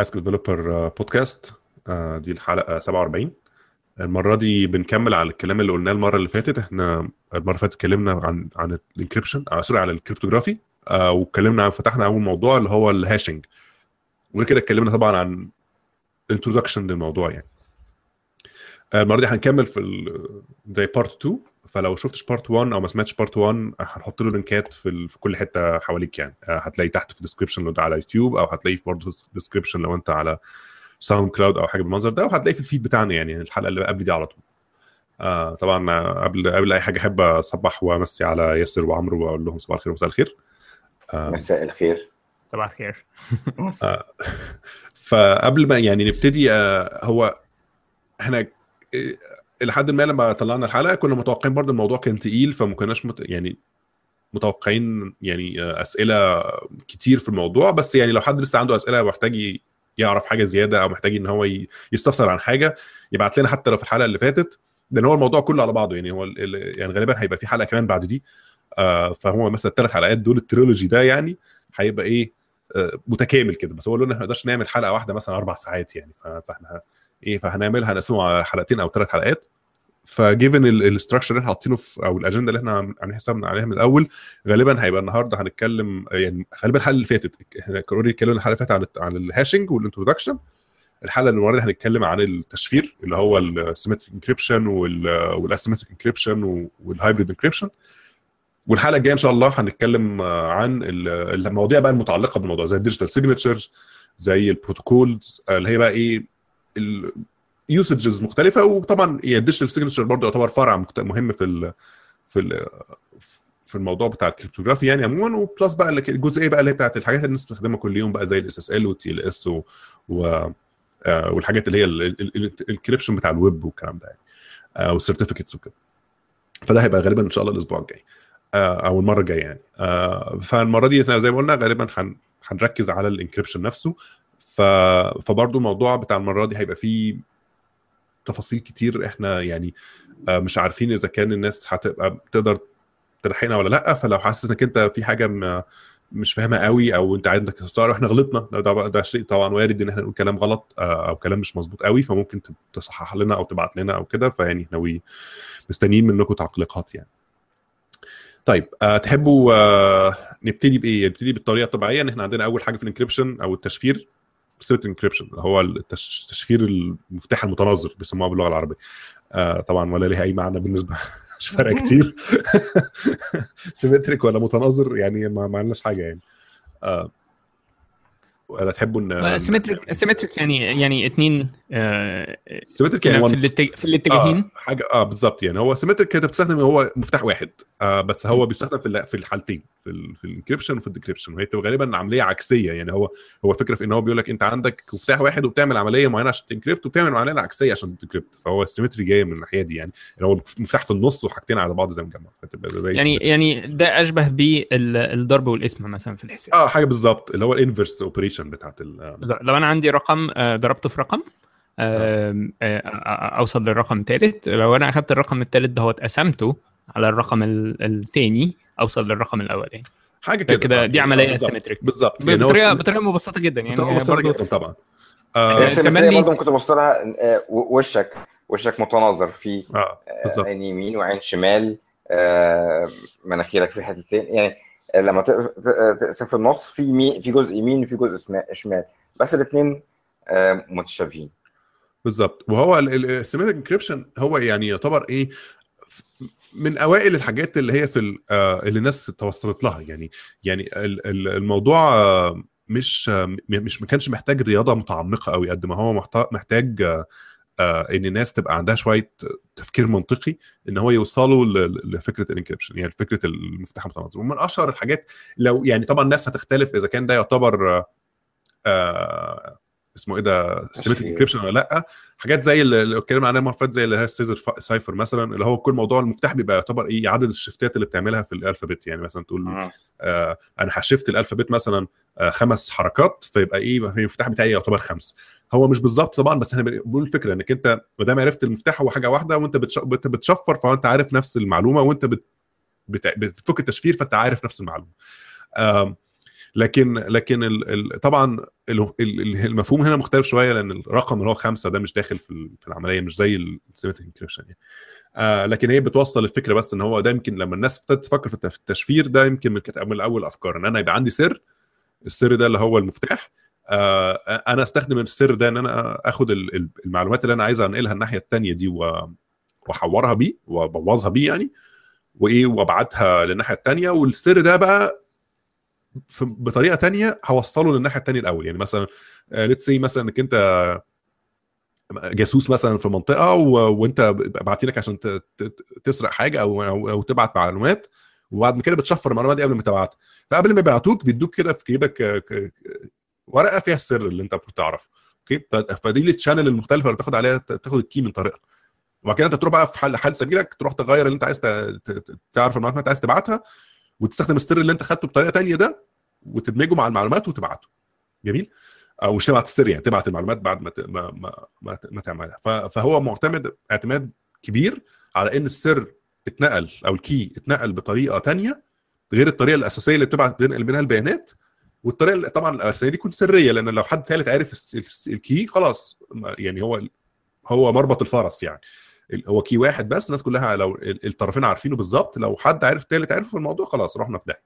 Ask Developer podcast دي الحلقة 47 المرة دي بنكمل على الكلام اللي قلناه المرة اللي فاتت. إحنا المرة اللي فاتت اتكلمنا عن عن ال encryption آه sorry على ال cryptography. آه واتكلمنا فتحنا أول موضوع اللي هو ال hashing. وكده اتكلمنا طبعا عن introduction للموضوع يعني. آه المرة دي هنكمل في زي part 2 فلو شفتش part 1 أو ما سمعتش part 1 هنحط له لينكات في, في كل حتة حواليك يعني. هتلاقي تحت في ال description لو ده على يوتيوب أو هتلاقيه برضه في ال description لو انت على SoundCloud أو حاجة بالمنظر ده وهتلاقيه في ال feed بتاعنا يعني الحلقة اللي قبل دي على طول. آه طبعا قبل قبل أي حاجة أحب أصبح وأمسي على ياسر وعمرو وأقول لهم صباح الخير ومساء الخير. آه مساء الخير. صباح الخير. آه فقبل ما يعني نبتدي آه هو إحنا إلى حد ما لما طلعنا الحلقة كنا متوقعين برضه الموضوع كان تقيل فما كناش مت... يعني متوقعين يعني أسئلة كتير في الموضوع بس يعني لو حد لسه عنده أسئلة محتاج يعرف حاجة زيادة أو محتاج إن هو يستفسر عن حاجة يبعت لنا حتى لو في الحلقة اللي فاتت لأن هو الموضوع كله على بعضه يعني هو يعني غالبا هيبقى في حلقة كمان بعد دي آه فهو مثلا الثلاث حلقات دول ال trilogy ده يعني هيبقى إيه آه متكامل كده بس هو إحنا ما نقدرش نعمل حلقة واحدة مثلا أربع ساعات يعني فإحنا إيه فهنعملها هنقسمه على حلقتين أو ثلاث حلقات. ف given ال structure اللي إحنا حاطينه أو الاجنده اللي إحنا عاملين حسابنا عليها من الأول غالبا هيبقى النهارده هنتكلم يعني غالبا الحلقة اللي فاتت إحنا already اتكلمنا الحلقة اللي فاتت عن عن ال hashing وال introduction الحلقة اللي النهارده هنتكلم عن التشفير اللي هو ال symmetric encryption وال asymmetric encryption وال hybrid encryption والحلقة الجاية إن شاء الله هنتكلم عن المواضيع بقى المتعلقة بالموضوع زي ال digital signatures زي ال protocols اللي هي بقى إيه يوسجز مختلفة وطبعا هي ال digital signature برضه يعتبر فرع مهم في ال في ال في الموضوع بتاع ال cryptography يعني عموما. و plus بقى الجزئيه بقى اللي هي بتاعت الحاجات اللي الناس بتستخدمها كل يوم بقى زي ال SSL وال TLS والحاجات اللي هي ال encryption بتاع الويب والكلام ده يعني وال certificates وكده. فده هيبقى غالبا إن شاء الله الأسبوع الجاي أو المرة الجاية يعني فالمرة دي زي ما قلنا غالبا هنركز على ال encryption نفسه. فبرضه الموضوع بتاع المرة دي هيبقى فيه تفاصيل كتير إحنا يعني مش عارفين إذا كان الناس هتبقى تقدر تلحقنا ولا لأ. فلو حاسس إنك أنت في حاجة م... مش فاهمها قوي أو أنت عندك استفسار إحنا غلطنا. ده, ده شيء طبعا وارد إن إحنا نقول كلام غلط أو كلام مش مظبوط قوي. فممكن تصحح لنا أو تبعت لنا أو كده. فيعني إحنا مستنيين منكم تعليقات يعني. طيب أه تحبوا نبتدي بإيه؟ نبتدي بالطريقة الطبيعية إن إحنا عندنا أول حاجة في ال encryption أو التشفير. symmetric encryption هو التشفير المفتاح المتناظر بيسموها باللغة العربية. آه طبعا ولا ليها أي معنى بالنسبة مش فارقة كتير. symmetric ولا متناظر يعني ما, ما عندناش حاجة يعني. آه ولا تحبوا ان symmetric symmetric يعني يعني اثنين symmetric يعني في, الاتج... في الاتجاهين؟ آه حاجة آه بالظبط. يعني هو symmetric كده بتستخدم هو مفتاح واحد. آه بس هو بيستخدم في في الحالتين في ال في ال encryption وفي ال decryption وهي بتبقى غالبا عملية عكسية. يعني هو هو الفكرة في إن هو بيقول لك أنت عندك مفتاح واحد وبتعمل عملية معينة عشان ت encrypt وبتعمل عملية عكسية عشان ت decrypt فهو ال symmetry جاي من الناحية دي يعني, يعني هو مفتاح في النص وحاجتين على بعض زي مجمع يعني يعني ده أشبه بالضرب والقسمة مثلا في الحساب. آه حاجة بالظبط. اللي هو ال inverse operation بتاعت لو أنا عندي رقم ضربته في رقم أوصل للرقم الثالث لو أنا اخذت الرقم الثالث ده قسمته على الرقم الثاني أوصل للرقم الأولاني. حاجة كده كده دي عملية سيمتريك بالظبط يعني بطريقة بطريقة مبسطة جدا يعني. بطريقة مبسطة جدا طبعا. آه كمان برضه ممكن تبص لها وشك وشك متناظر. في بالظبط. عين يمين وعين شمال آه مناخيرك في حتتين. يعني لما تقسم في النص في في جزء يمين وفي جزء شمال. بس الاثنين آه متشابهين. بالظبط. وهو ال symmetric encryption هو يعني يعتبر إيه من أوائل الحاجات اللي هي في اللي الناس توصلت لها. يعني يعني الموضوع مش مش ما كانش محتاج رياضة متعمقة قوي قد ما هو محتاج إن الناس تبقى عندها شوية تفكير منطقي إن هو يوصلوا لفكرة ال encryption يعني فكرة المفتاح المتناظر ومن أشهر الحاجات لو يعني طبعا الناس هتختلف إذا كان ده يعتبر آه اسمه إيه ده symmetric encryption ولا لأ؟ حاجات زي اللي اتكلمنا عنها المره زي اللي هي ال Caesar cipher مثلا اللي هو كل موضوع المفتاح بيبقى يعتبر إيه عدد ال shift ات اللي بتعملها في ال alphabet يعني مثلا تقول آه. آه أنا ه shift ال alphabet مثلا آه خمس حركات فيبقى إيه في المفتاح بتاعي يعتبر خمس. هو مش بالظبط طبعا بس إحنا بنقول الفكرة إنك أنت ما دام عرفت المفتاح هو حاجة واحدة وأنت بتشفر فأنت عارف نفس المعلومة وأنت بت... بت... بتفك التشفير فأنت عارف نفس المعلومة. آه لكن لكن ال ال طبعا ال- ال- المفهوم هنا مختلف شوية لأن الرقم اللي هو خمسة ده مش داخل في في العملية مش زي ال symmetric encryption يعني. آه لكن هي بتوصل الفكرة بس إن هو ده يمكن لما الناس ابتدت تفكر في الت- في التشفير ده يمكن من اول أفكار إن أنا يبقى عندي سر السر ده اللي هو المفتاح آه أنا أستخدم السر ده إن أنا آخد ال- ال- المعلومات اللي أنا عايز أنقلها الناحية الثانية دي وأحورها بيه وأبوظها بيه يعني وإيه وأبعتها للناحية الثانية والسر ده بقى بطريقة تانية هوصله للناحية الثانية الأول. يعني مثلا let's say مثلا إنك أنت جاسوس مثلا في منطقة و... وأنت باعتينك عشان ت... ت... تسرق حاجة أو أو, تبعت معلومات وبعد كده بتشفر المعلومات دي قبل ما تبعتها فقبل ما يبعتوك بيدوك كده في جيبك آه، ورقة فيها السر اللي أنت المفروض تعرفه. okay؟ فدي ال channel المختلفة اللي بتاخد عليها تاخد ال key من طريقها. وبعد كده أنت تروح بقى في حل حل سبيلك تروح تغير اللي أنت عايز. تعرف المعلومات اللي أنت عايز تبعتها وتستخدم السر اللي انت خدته بطريقة تانية ده وتدمجه مع المعلومات وتبعته. جميل؟ أو مش تبعت السر يعني تبعت المعلومات بعد ما ما ما, ما, تعملها. فهو معتمد اعتماد كبير على إن السر اتنقل أو الكي اتنقل بطريقة تانية غير الطريقة الأساسية اللي بتبعت بين منها البيانات. والطريقة طبعا الأساسية دي تكون سرية لأن لو حد ثالث عارف ال key خلاص يعني هو هو مربط الفرس يعني. هو key واحد بس الناس كلها لو ال- الطرفين عارفينه بالظبط لو حد عارف الثالث عارف في الموضوع خلاص رحنا في ده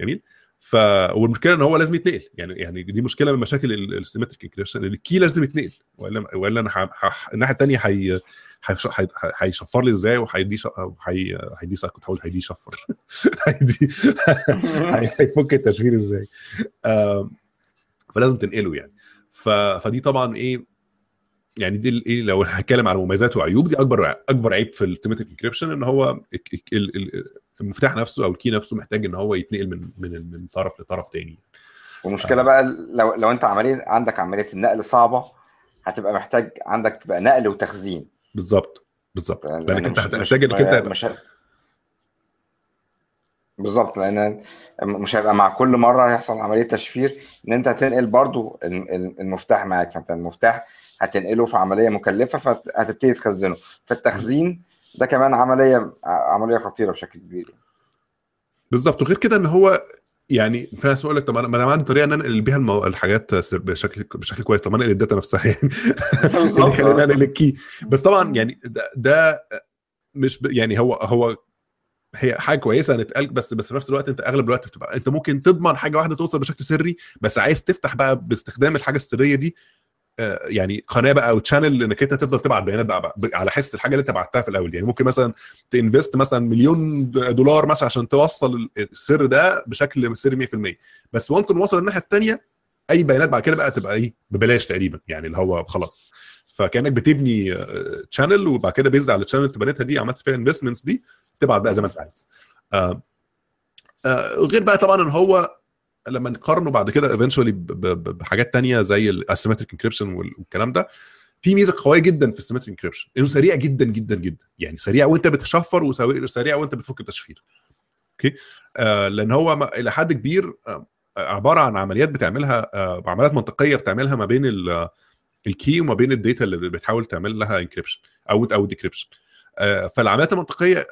جميل؟ ف والمشكلة إن هو لازم يتنقل. يعني يعني دي مشكلة من مشاكل ال symmetric encryption ال key لازم يتنقل. وإلا وإلا أنا ح... ح... الناحية الثانية هي هيش- هي- هيشفر لي إزاي وهيدي. هيدي كنت هقول هيدي شفر هيدي هي- هيفك التشفير إزاي. فلازم تنقله يعني. ف... فدي طبعا إيه يعني دي إيه لو هتكلم على مميزات وعيوب دي أكبر أكبر عيب في ال symmetric encryption إن هو ال- ال- ال- المفتاح نفسه أو ال key نفسه محتاج إن هو يتنقل من من من طرف لطرف تاني. والمشكلة بقى لو لو أنت عملية عندك عملية النقل صعبة هتبقى محتاج عندك بقى نقل وتخزين. بالظبط بالظبط. لأن لأنك أنت هتحتاج إنك أنت مش بالظبط لأن مش هيبقى مع كل مرة هيحصل عملية تشفير إن أنت هتنقل برضو ال- ال- المفتاح معاك. فأنت المفتاح هتنقله في عملية مكلفة فهتبتدي تخزنه. فالتخزين ده كمان عملية عملية خطيرة بشكل كبير. بالظبط. وغير كده إن هو يعني في ناس يقول لك طب أنا ما أنا عندي طريقة إن أنقل بيها المو... الحاجات بشكل بشكل كويس. طب أنقل ال data نفسها يعني. اللي خلينا انقل ال key. بس طبعا يعني ده, ده مش ب... يعني هو هو هي حاجة كويسة نتقال بس بس في نفس الوقت أنت أغلب الوقت بتبقى أنت ممكن تضمن حاجة واحدة توصل بشكل سري بس عايز تفتح بقى باستخدام الحاجة السرية دي يعني قناه بقى أو تشانل انك انت تفضل تبعت بيانات بقى, بقى على حس الحاجة اللي انت بعتها في الأول. يعني ممكن مثلا تنفست مثلا مليون دولار مثلا عشان توصل السر ده بشكل سري 100% بس وانت وصل الناحية الثانية أي بيانات بعد كده بقى تبقى إيه؟ ببلاش تقريبا. يعني اللي هو خلاص. فكأنك بتبني channel وبعد كده بيزد على ال channel اللي بنيتها دي عملت فيها investments دي تبعت بقى زي ما أنت عايز. آه آه غير بقى طبعا إن هو لما نقارنه بعد كده eventually بحاجات تانية زي ال asymmetric encryption والكلام ده في ميزة قوية جدا في ال symmetric encryption إنه سريع جدا جدا جدا. يعني سريع وأنت بتشفر وسريع وأنت بتفك التشفير. okay؟ آه لأن هو إلى حد كبير آه عبارة عن عمليات بتعملها آه عمليات منطقية بتعملها ما بين ال- ال key وما بين ال data اللي بتحاول تعمل لها encryption أو أو decryption آه فالعمليات المنطقية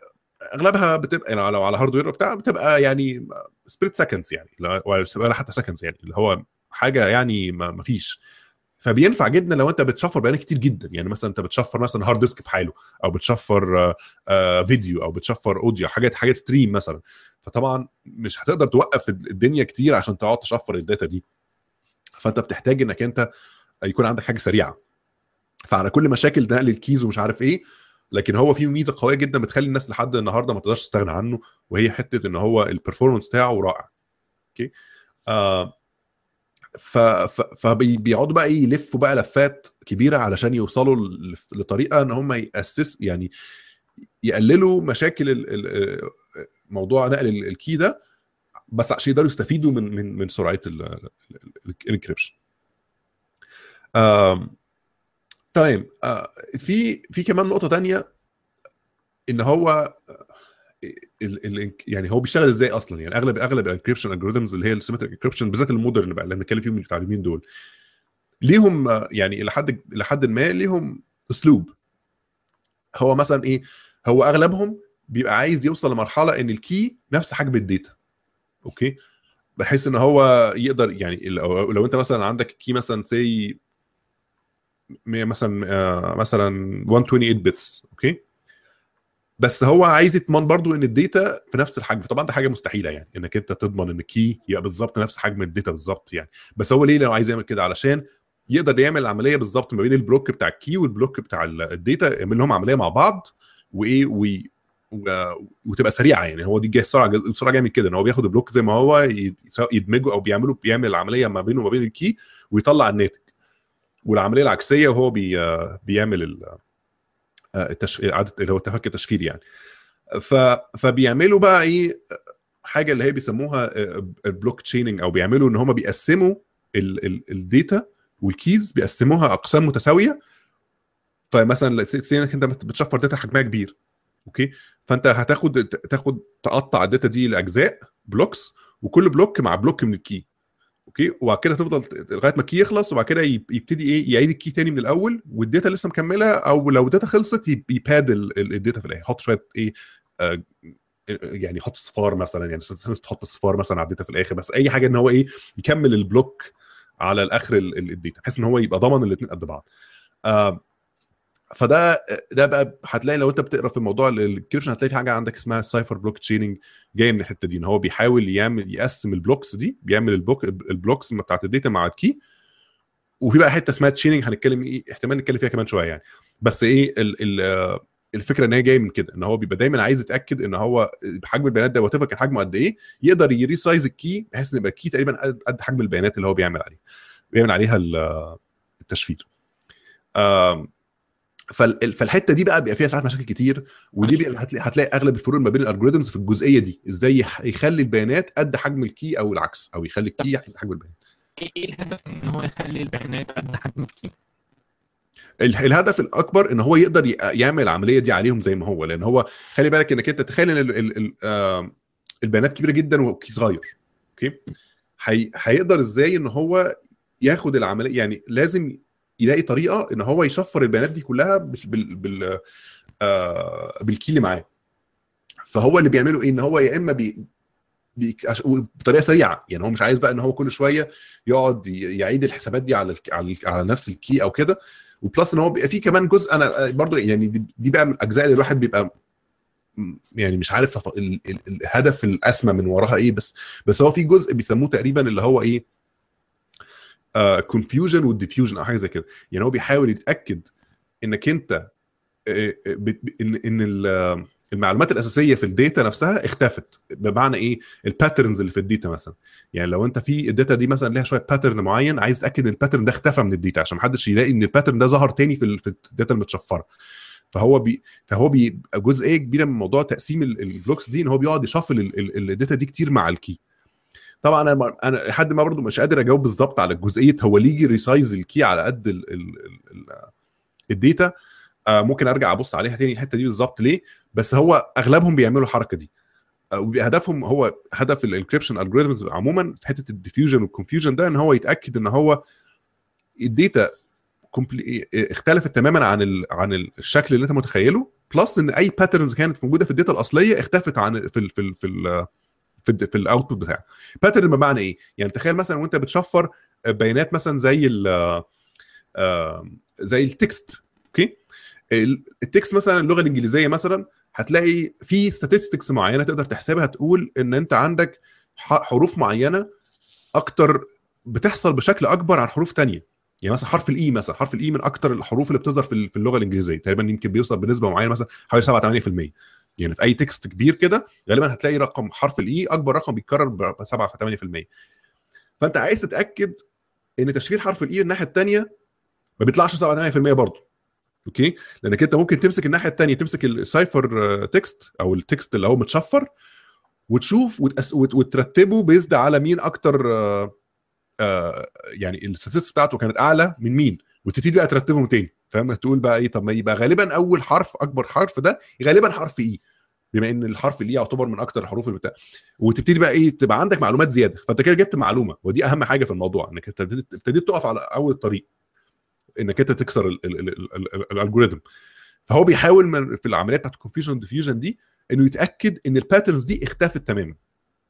أغلبها بتبقى يعني لو على hardware بتاع بتبقى يعني split seconds يعني لا- ولا حتى seconds يعني اللي هو حاجة يعني ما فيش. فبينفع جدا لو أنت بتشفر بيانات كتير جدا يعني مثلا أنت بتشفر مثلا hard disk بحاله أو بتشفر آه، آه، فيديو أو بتشفر audio حاجات حاجات stream مثلا. فطبعا مش هتقدر توقف الدنيا كتير عشان تقعد تشفر ال data دي. فأنت بتحتاج إنك أنت يكون عندك حاجة سريعة. فعلى كل مشاكل نقل ال keys ومش عارف إيه لكن هو في ميزة قوية جدا بتخلي الناس لحد النهارده ما تقدرش تستغنى عنه وهي حتة إن هو ال performance بتاعه رائع. okay؟ آه ف فبيقعدوا بقى إيه يلفوا بقى لفات كبيرة علشان يوصلوا لطريقة إن هم ياسس يعني يقللوا مشاكل موضوع نقل ال- ال key ده بس عشان يقدروا يستفيدوا من من من سرعة ال encryption طيب آه، في في كمان نقطة تانية إن هو ال يعني هو بيشتغل إزاي أصلا؟ يعني أغلب أغلب ال encryption algorithms اللي هي ال symmetric encryption بالذات ال modern بقى اللي بنتكلم فيهم اليومين دول ليهم آه، يعني إلى حد إلى حد ما ليهم أسلوب. هو مثلا إيه هو أغلبهم بيبقى عايز يوصل لمرحلة إن ال key نفس حجم ال data okay؟ بحيث إن هو يقدر يعني لو أنت مثلا عندك key مثلا say مثلا آه، مثلا 128 bits okay؟ بس هو عايز يضمن برضو إن ال data في نفس الحجم. طبعا ده حاجة مستحيلة يعني إنك أنت تضمن إن ال key يبقى بالظبط نفس حجم ال data بالظبط يعني. بس هو ليه لو عايز يعمل كده؟ علشان يقدر يعمل العملية بالظبط ما بين البلوك بتاع الكي والبلوك بتاع الداتا يعمل لهم عملية مع بعض وإيه وي وتبقى سريعة يعني. هو دي جاي السرعه السرعه جاية من كده إن هو بياخد ال block زي ما هو يدمجه أو بيعمله بيعمل العملية ما بينه وما بين ال key ويطلع الناتج. والعملية العكسية وهو بي بيعمل التشف... إعادة اللي هو التفك التشفيري يعني. ف... فبيعملوا بقى إيه حاجة اللي هي بيسموها ال block chaining أو بيعملوا إن هم بيقسموا ال data وال keys بيقسموها أقسام متساوية. فمثلا إنك أنت بتشفر data حجمها كبير okay؟ فأنت هتاخد تاخد تقطع ال data دي لأجزاء blocks وكل block مع block من ال key. okay؟ وبعد كده تفضل لغاية ما ال key يخلص وبعد كده يبتدي إيه؟ يعيد ال key تاني من الأول وال data لسه مكملة أو لو ال data خلصت ي pad ال data في الآخر. يحط شوية إيه؟ آه يعني يحط أصفار مثلا يعني تحط أصفار مثلا على ال data في الآخر بس أي حاجة إن هو إيه؟ يكمل ال block على الآخر ال data بحيث إن هو يبقى ضمن الاثنين قد بعض. آه فده ده بقى هتلاقي لو انت بتقرا في موضوع ال encryption هتلاقي في حاجة عندك اسمها ال cipher block chaining جاية من الحتة دي إن هو بيحاول يعمل يقسم البلوكس دي بيعمل البلوك البلوكس بتاعت الداتا مع الكي وفي بقى حتة اسمها chaining هنتكلم إيه احتمال نتكلم فيها كمان شوية يعني. بس إيه ال ال الفكرة إن هي جاية من كده إن هو بيبقى دايما عايز يتأكد إن هو حجم البيانات ده وات كان حجمه قد إيه يقدر ي resize ال key بحيث إن يبقى ال key تقريبا قد حجم البيانات اللي هو بيعمل عليها بيعمل عليها التشفير. فالحتة دي بقى بيبقى فيها ساعات مشاكل كتير ودي هتلاقي, هتلاقي أغلب الفروق ما بين ال algorithms في الجزئية دي إزاي يخلي البيانات قد حجم ال key أو العكس أو يخلي ال key حجم البيانات. إيه الهدف إن هو يخلي البيانات قد حجم ال key الهدف الأكبر إن هو يقدر يعمل العملية دي عليهم زي ما هو لأن هو خلي بالك إنك أنت تخيل إن ال ال ال البيانات كبيرة جدا و key صغير okay؟ هي هيقدر إزاي إن هو ياخد العملية يعني لازم يلاقي طريقة إن هو يشفر البيانات دي كلها بال بال آه بال key اللي معاه. فهو اللي بيعمله إيه؟ إن هو يا إما بي بطريقة سريعة. يعني هو مش عايز بقى إن هو كل شوية يقعد يعيد الحسابات دي على على, على نفس ال key أو كده. و plus إن هو بيبقى فيه كمان جزء أنا برضو يعني دي بقى من الأجزاء اللي الواحد بيبقى يعني مش عارف الهدف الأسمى من وراها إيه. بس بس هو في جزء بيسموه تقريبا اللي هو إيه؟ confusion وال diffusion أو حاجة زي كده. يعني هو بيحاول يتأكد إنك أنت إن إن المعلومات الأساسية في ال data نفسها اختفت. بمعنى إيه؟ ال patterns اللي في ال data مثلا. يعني لو أنت في ال data دي مثلا ليها شوية pattern معين عايز تتأكد إن ال pattern ده اختفى من ال data عشان محدش يلاقي إن ال pattern ده ظهر تاني في في ال data المتشفرة. فهو بي فهو بيبقى جزئيه كبيره من موضوع تقسيم ال blocks دي إن هو بيقعد يشفل ال data دي كتير مع ال key طبعا أنا أنا لحد ما برضه مش قادر أجاوب بالظبط على جزئية هو ليه يجي resize ال key على قد ال ال ال data آه ممكن أرجع أبص عليها تاني الحتة دي بالظبط ليه؟ بس هو أغلبهم بيعملوا الحركة دي. آه وبيبقى هدفهم هو هدف ال encryption algorithms عموما في حتة ال diffusion وال confusion ده إن هو يتأكد إن هو ال data اختلفت تماما عن ال عن الشكل اللي أنت متخيله. plus إن أي patterns كانت موجودة في ال data الأصلية اختفت عن في ال في ال في ال في, في ال output بتاعه. pattern بمعنى إيه؟ يعني تخيل مثلا وأنت بتشفر بيانات مثلا زي ال زي ال text okay ال text مثلا اللغة الإنجليزية مثلا هتلاقي في statistics معينة تقدر تحسبها تقول إن أنت عندك حروف معينة أكتر بتحصل بشكل أكبر عن حروف تانية. يعني مثلا حرف ال E مثلا حرف ال E من أكتر الحروف اللي بتظهر في اللغة الإنجليزية. تقريبا يمكن بيوصل بنسبة معينة مثلا حوالي 7 8% يعني في أي text كبير كده غالبا هتلاقي رقم حرف ال E أكبر رقم بيتكرر ب 7 8% فأنت عايز تتأكد إن تشفير حرف ال E الناحية الثانية ما بيطلعش 7 8% برضه. okay؟ لأنك أنت ممكن تمسك الناحية الثانية تمسك ال cipher text أو ال text اللي هو متشفر وتشوف وتأس... وترتبه based على مين أكتر آه آه يعني ال statistics بتاعته كانت أعلى من مين. وتبتدي بقى ترتبهم تاني فاهم؟ تقول بقى إيه طب ما يبقى غالبا أول حرف أكبر حرف ده غالبا حرف E بما إن الحرف ال E يعتبر من أكتر الحروف اللي بتاع. وتبتدي بقى إيه تبقى عندك معلومات زيادة. فأنت كده جبت معلومة ودي أهم حاجة في الموضوع إنك ابتديت تقف على أول الطريق إنك أنت تكسر ال algorithm فهو بيحاول من في العمليات بتاعت ال confusion diffusion دي إنه يتأكد إن ال patterns دي اختفت تماما.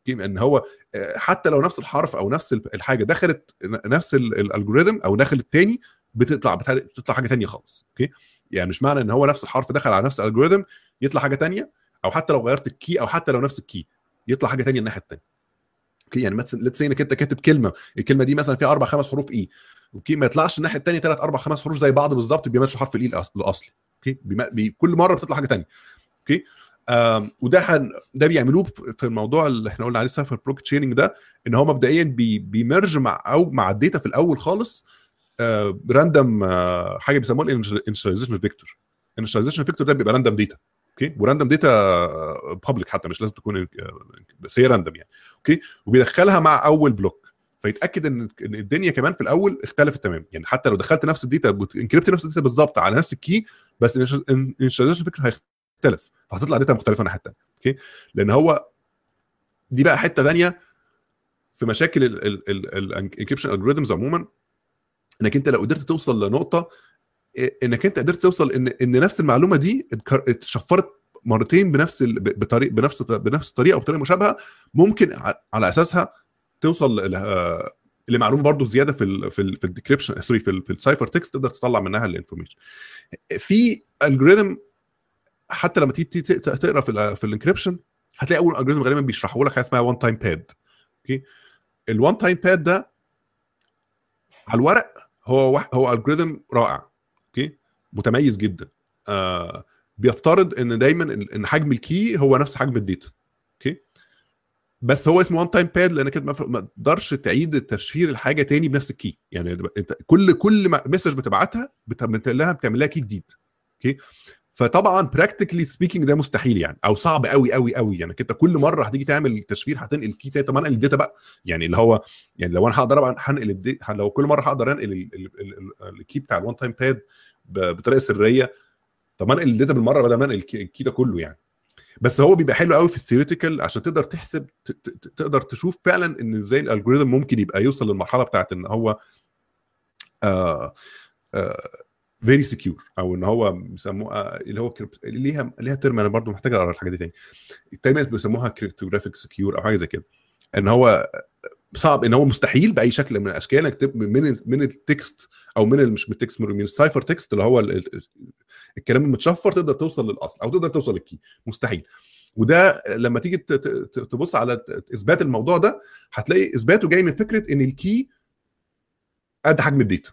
ان هو آه، حتى لو نفس الحرف أو نفس الحاجة دخلت نفس ال algorithm أو دخلت تاني بتطلع بتطلع حاجة تانية خالص okay؟ يعني مش معنى إن هو نفس الحرف دخل على نفس ال algorithm يطلع حاجة تانية أو حتى لو غيرت ال key أو حتى لو نفس ال key يطلع حاجة تانية الناحية الثانية okay؟ يعني مثلا let's say إنك أنت كاتب كلمة الكلمة دي مثلا فيها أربع خمس حروف E okay؟ ما يطلعش الناحية الثانية ثلاث أربع خمس حروف زي بعض بالظبط بيمشوا حرف ال E الأصلي okay؟ بي... كل مرة بتطلع حاجة ثانية okay؟ آم وده حن... ده بيعملوه في الموضوع اللي إحنا قلنا عليه cipher block chaining ده إن هو مبدئيا بي... بيمرج مع أو مع ال data في الأول خالص آه random آه حاجة بيسموها ال initialization vector ال initialization vector ده بيبقى random data okay و random data public حتى مش لازم تكون بس هي random يعني okay وبيدخلها مع أول block فيتأكد إن الدنيا كمان في الأول اختلفت تماما. يعني حتى لو دخلت نفس ال data encrypt نفس ال data بالظبط على نفس ال key بس ال initialization vector هيختلف. فهتطلع data مختلفة الناحيه الثانية okay لأن هو دي بقى حتة ثانية في مشاكل ال encryption algorithms عموما. إنك أنت لو قدرت توصل لنقطة إنك أنت قدرت توصل ان إن نفس المعلومة دي اتشفرت مرتين بنفس بطريقه بنفس بنفس الطريقة أو بطريقه مشابهة ممكن على أساسها توصل لمعلومة برضو زيادة في ال في ال في ال decryption sorry في, في ال cipher text تقدر تطلع منها ال information في algorithm حتى لما تيجي تقرأ في في ال encryption هتلاقي أول algorithm غالبا بيشرحوا لك حاجة اسمها one time pad okay؟ ال one time pad ده على الورق هو هو algorithm رائع okay؟ متميز جدا. آه بيفترض إن دايما إن حجم ال key هو نفس حجم ال data okay؟ بس هو اسمه one time pad لانك ما تقدرش تعيد تشفير الحاجة تاني بنفس ال key يعني أنت كل كل message بتبعتها بتعمل لها key جديد okay؟ فطبعا practically speaking ده مستحيل يعني أو صعب قوي قوي قوي يعني انت كل مرة هتيجي تعمل تشفير هتنقل ال key تاني. طب أنقل ال data بقى؟ يعني اللي هو يعني لو أنا هقدر هنقل لو كل مرة هقدر أنقل ال key بتاع ال one time pad بطريقة سرية طب أنقل ال data بالمرة بدل ما أنقل ال key ده كله يعني. بس هو بيبقى حلو قوي في ال theoretical عشان تقدر تحسب تقدر تشوف فعلا إن إزاي ال algorithm ممكن يبقى يوصل للمرحلة بتاعت إن هو آه آه very secure أو إن هو بيسموه اللي هو ليها ليها term أنا برضو محتاج أقرأ الحاجات دي تاني. ال term بيسموها cryptographic secure أو حاجة زي كده. إن هو صعب إن هو مستحيل بأي شكل من الأشكال إنك من من ال text أو من مش من ال text من ال cipher text اللي هو الكلام المتشفر تقدر توصل للأصل أو تقدر توصل لل key مستحيل. وده لما تيجي تبص على إثبات الموضوع ده هتلاقي إثباته جاي من فكرة إن ال key قد حجم ال data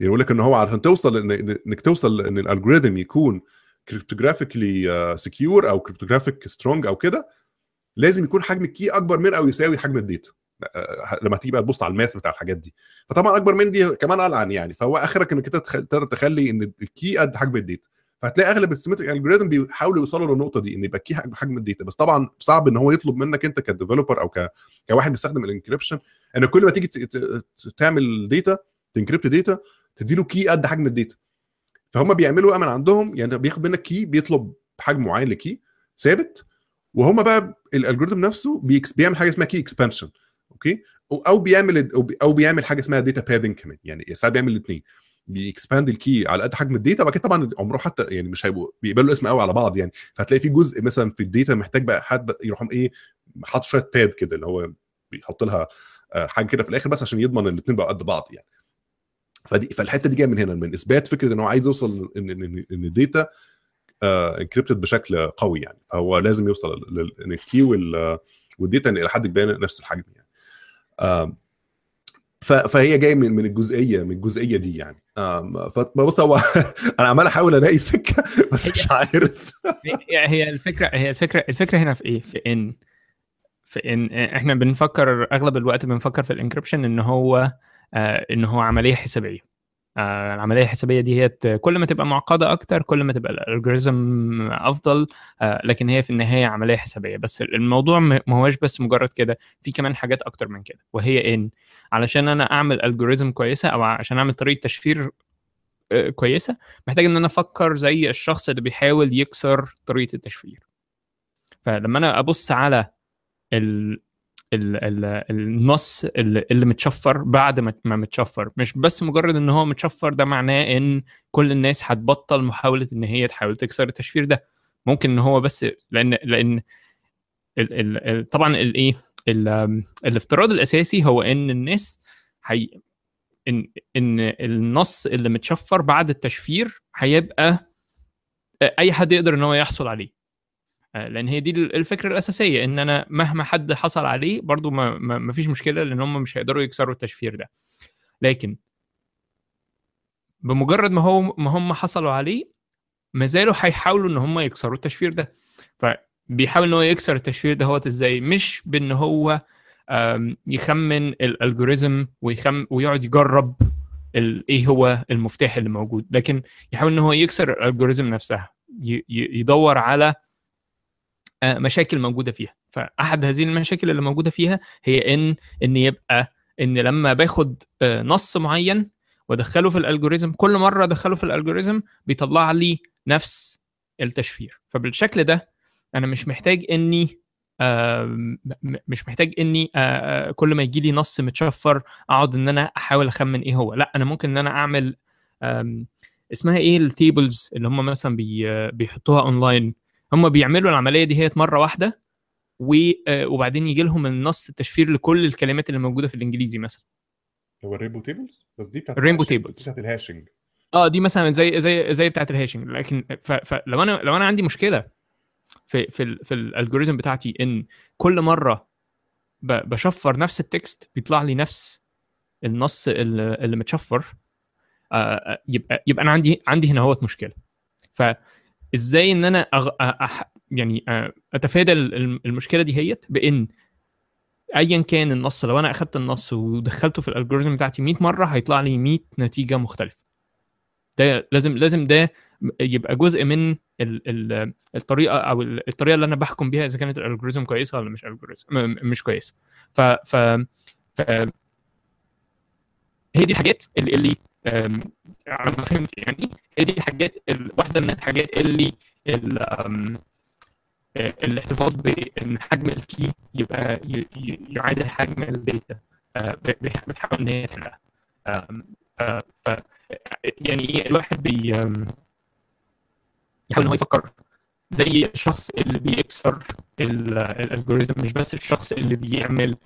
يقول لك ان هو عشان توصل إنك توصل إن ال algorithm يكون cryptographically secure أو cryptographic strong أو كده لازم يكون حجم ال key أكبر من أو يساوي حجم ال data. لما تيجي بقى تبص على ال math بتاع الحاجات دي. فطبعا أكبر من دي كمان ألعن يعني. فهو آخرك إنك أنت تقدر تخلي إن ال key قد حجم ال data. فهتلاقي أغلب ال symmetric algorithm بيحاولوا يوصلوا للنقطه دي إن يبقى ال key حجم ال data. بس طبعا صعب إن هو يطلب منك أنت ك developer أو ك... كواحد بيستخدم ال encryption إن كل ما تيجي. تعمل data ت encrypt data تديله key قد حجم ال data. فهم بيعملوا من عندهم يعني بياخد منك key بيطلب حجم معين ل key ثابت. وهم بقى ال algorithm نفسه بيعمل حاجة اسمها key expansion okay أو بيعمل أو بيعمل حاجة اسمها data padding كمان. يعني ساعات بيعمل الاثنين بي expand ال key على قد حجم ال data وبعد كده طبعا عمره حتى يعني مش هيبقوا بيقبلوا الاسم قوي على بعض يعني. فهتلاقي في جزء مثلا في ال data محتاج بقى حد يروح إيه حاطط شوية pad كده اللي هو بيحط لها حاجة كده في الآخر بس عشان يضمن الاثنين بقوا قد بعض يعني. فدي فالحتة دي جاية من هنا من إثبات فكرة إن هو عايز يوصل ان ان, إن ال data encrypted بشكل قوي يعني. فهو لازم يوصل إن ال key وال data إلى حد كبير نفس الحجم يعني. فهي جاية من من الجزئيه من الجزئية دي يعني. فبص هو أنا عمال أحاول ألاقي سكة بس مش عارف. هي الفكرة هي الفكرة الفكرة هنا في إيه؟ في ان في إن إحنا بنفكر أغلب الوقت بنفكر في ال encryption إن هو آه ان هو عملية حسابية. آه العملية الحسابية دي هي كل ما تبقى معقدة أكتر كل ما تبقى ال algorithm أفضل آه لكن هي في النهاية عملية حسابية. بس الموضوع ما هوش بس مجرد كده في كمان حاجات أكتر من كده وهي إن علشان أنا أعمل algorithm كويسة أو عشان أعمل طريقة تشفير كويسة محتاج إن أنا أفكر زي الشخص اللي بيحاول يكسر طريقة التشفير. فلما أنا أبص على ال ال ال النص اللي, اللي متشفر بعد ما متشفر. مش بس مجرد إن هو متشفر ده معناه إن كل الناس هتبطل محاولة إن هي تحاول تكسر التشفير ده. ممكن إن هو بس لأن لأن ال ال طبعا الايه ال- الافتراض الأساسي هو إن الناس حي... إن إن النص اللي متشفر بعد التشفير هيبقى أي حد يقدر إن هو يحصل عليه. لأن هي دي الفكرة الأساسية إن أنا مهما حد حصل عليه برضو ما, ما فيش مشكلة لأن هم مش هيقدروا يكسروا التشفير ده. لكن بمجرد ما هو ما هم حصلوا عليه ما زالوا هيحاولوا إن هم يكسروا التشفير ده. فبيحاول إن هو يكسر التشفير ده هو إزاي؟ مش بإن هو يخمن الالجوريزم ويخم ويقعد يجرب إيه هو المفتاح اللي موجود. لكن يحاول إن هو يكسر الالجوريزم نفسها يدور على آه، مشاكل موجودة فيها. فأحد هذه المشاكل اللي موجودة فيها هي إن إن يبقى إن لما باخد آه، نص معين وادخله في الالجوريزم كل مرة أدخله في الالجوريزم بيطلع لي نفس التشفير. فبالشكل ده أنا مش محتاج إني م- مش محتاج إني آه، آه، كل ما يجي لي نص متشفر أقعد إن أنا أحاول أخمن إيه هو. لا أنا ممكن إن أنا أعمل اسمها إيه؟ ال tables اللي هم مثلا بي آه، بيحطوها أونلاين. هم بيعملوا العملية دي هي مرة واحدة آه، وبعدين يجي لهم النص التشفير لكل الكلمات اللي موجودة في الإنجليزي مثلا. هو ال rainbow tables؟ بس دي بتاعت ال rainbow. دي بتاعت ال hashing. آه دي مثلا زي زي زي بتاعه ال hashing. لكن ف- فلو أنا لو أنا عندي مشكلة في في ال في ال algorithm بتاعتي إن كل مرة بشفر نفس التكست بيطلع لي نفس النص اللي متشفر آه، يبقى يبقى أنا عندي عندي هنا هوت مشكلة. فازاي إن أنا أغ... أح... يعني أتفادى ال- المشكلة دي هيت بإن ايا كان النص لو أنا أخدت النص ودخلته في الالجوريزم بتاعتي 100 مرة هيطلع لي 100 نتيجة مختلفة. ده لازم لازم ده يبقى جزء من ال ال الطريقة أو ال- الطريقة اللي أنا بحكم بيها إذا كانت الالجوريزم كويسة ولا مش مش كويسة. ف ف, ف هي دي الحاجات اللي, اللي على ما فهمت يعني هي دي الحاجات ال- واحدة من الحاجات اللي آه، الاحتفاظ بإن حجم ال key يبقى يعادل حجم ال data آه، بتحاول إن هي تحلها. يعني إيه الواحد بي يحاول إن هو يفكر. زي الشخص اللي بيكسر ال- ال algorithm مش بس الشخص اللي بيعمل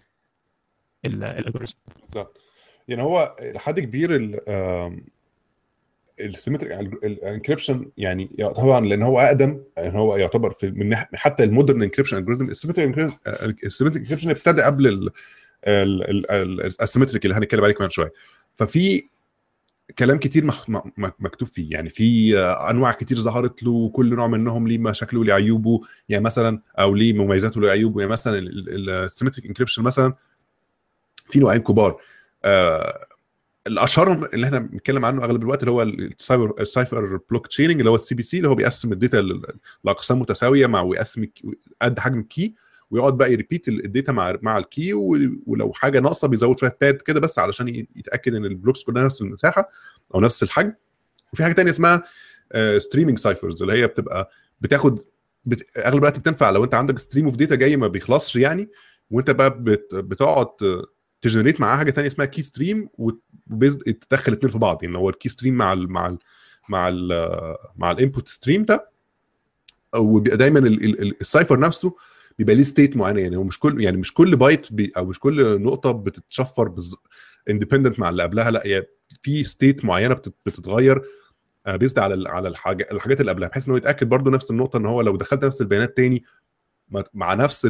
ال- ال algorithm. بالظبط. يعني هو لحد كبير ال symmetric ال encryption يعني طبعا لأن هو أقدم يعني هو يعتبر في من حتى ال modern encryption algorithm ال symmetric encryption ابتدى قبل ال asymmetric اللي هنتكلم عليه كمان شوية. ففي كلام كتير مكتوب فيه. يعني في أنواع كتير ظهرت له كل نوع منهم ليه مشاكله وليه عيوبه يعني مثلا أو ليه مميزاته وليه عيوبه يعني مثلا ال symmetric encryption مثلا في نوعين كبار. آه الاشهرهم اللي إحنا بنتكلم عنه أغلب الوقت اللي هو ال cipher ال cipher block chaining اللي هو ال CBC اللي هو بيقسم ال data لأقسام متساوية مع ويقسم قد حجم ال key ويقعد بقى ي repeat ال data مع مع ال key ولو حاجة ناقصة بيزود شوية pad كده بس علشان يتأكد إن ال blocks كلها نفس المساحة أو نفس الحجم. وفي حاجة تانية اسمها streaming ciphers اللي هي بتبقى بتاخد بت... أغلب الوقت بتنفع لو أنت عندك stream of data جاي ما بيخلصش يعني وأنت بقى بت... بتقعد ت generate معاه حاجة تانية اسمها key stream وتدخل الاثنين في بعض. يعني هو ال key stream مع ال مع ال مع ال مع ال input stream ده وبيبقى دايما ال- ال- ال- ال cipher نفسه بيبقى ليه state معينة. يعني هو مش كل يعني مش كل بايت بي أو مش كل نقطة بتتشفر independent مع اللي قبلها. لا هي في state معينة بتت- بتتغير based على ال- على الحاجة الحاجات اللي قبلها. بحيث انه يتأكد برضو نفس النقطة إن هو لو دخلت نفس البيانات تاني مع نفس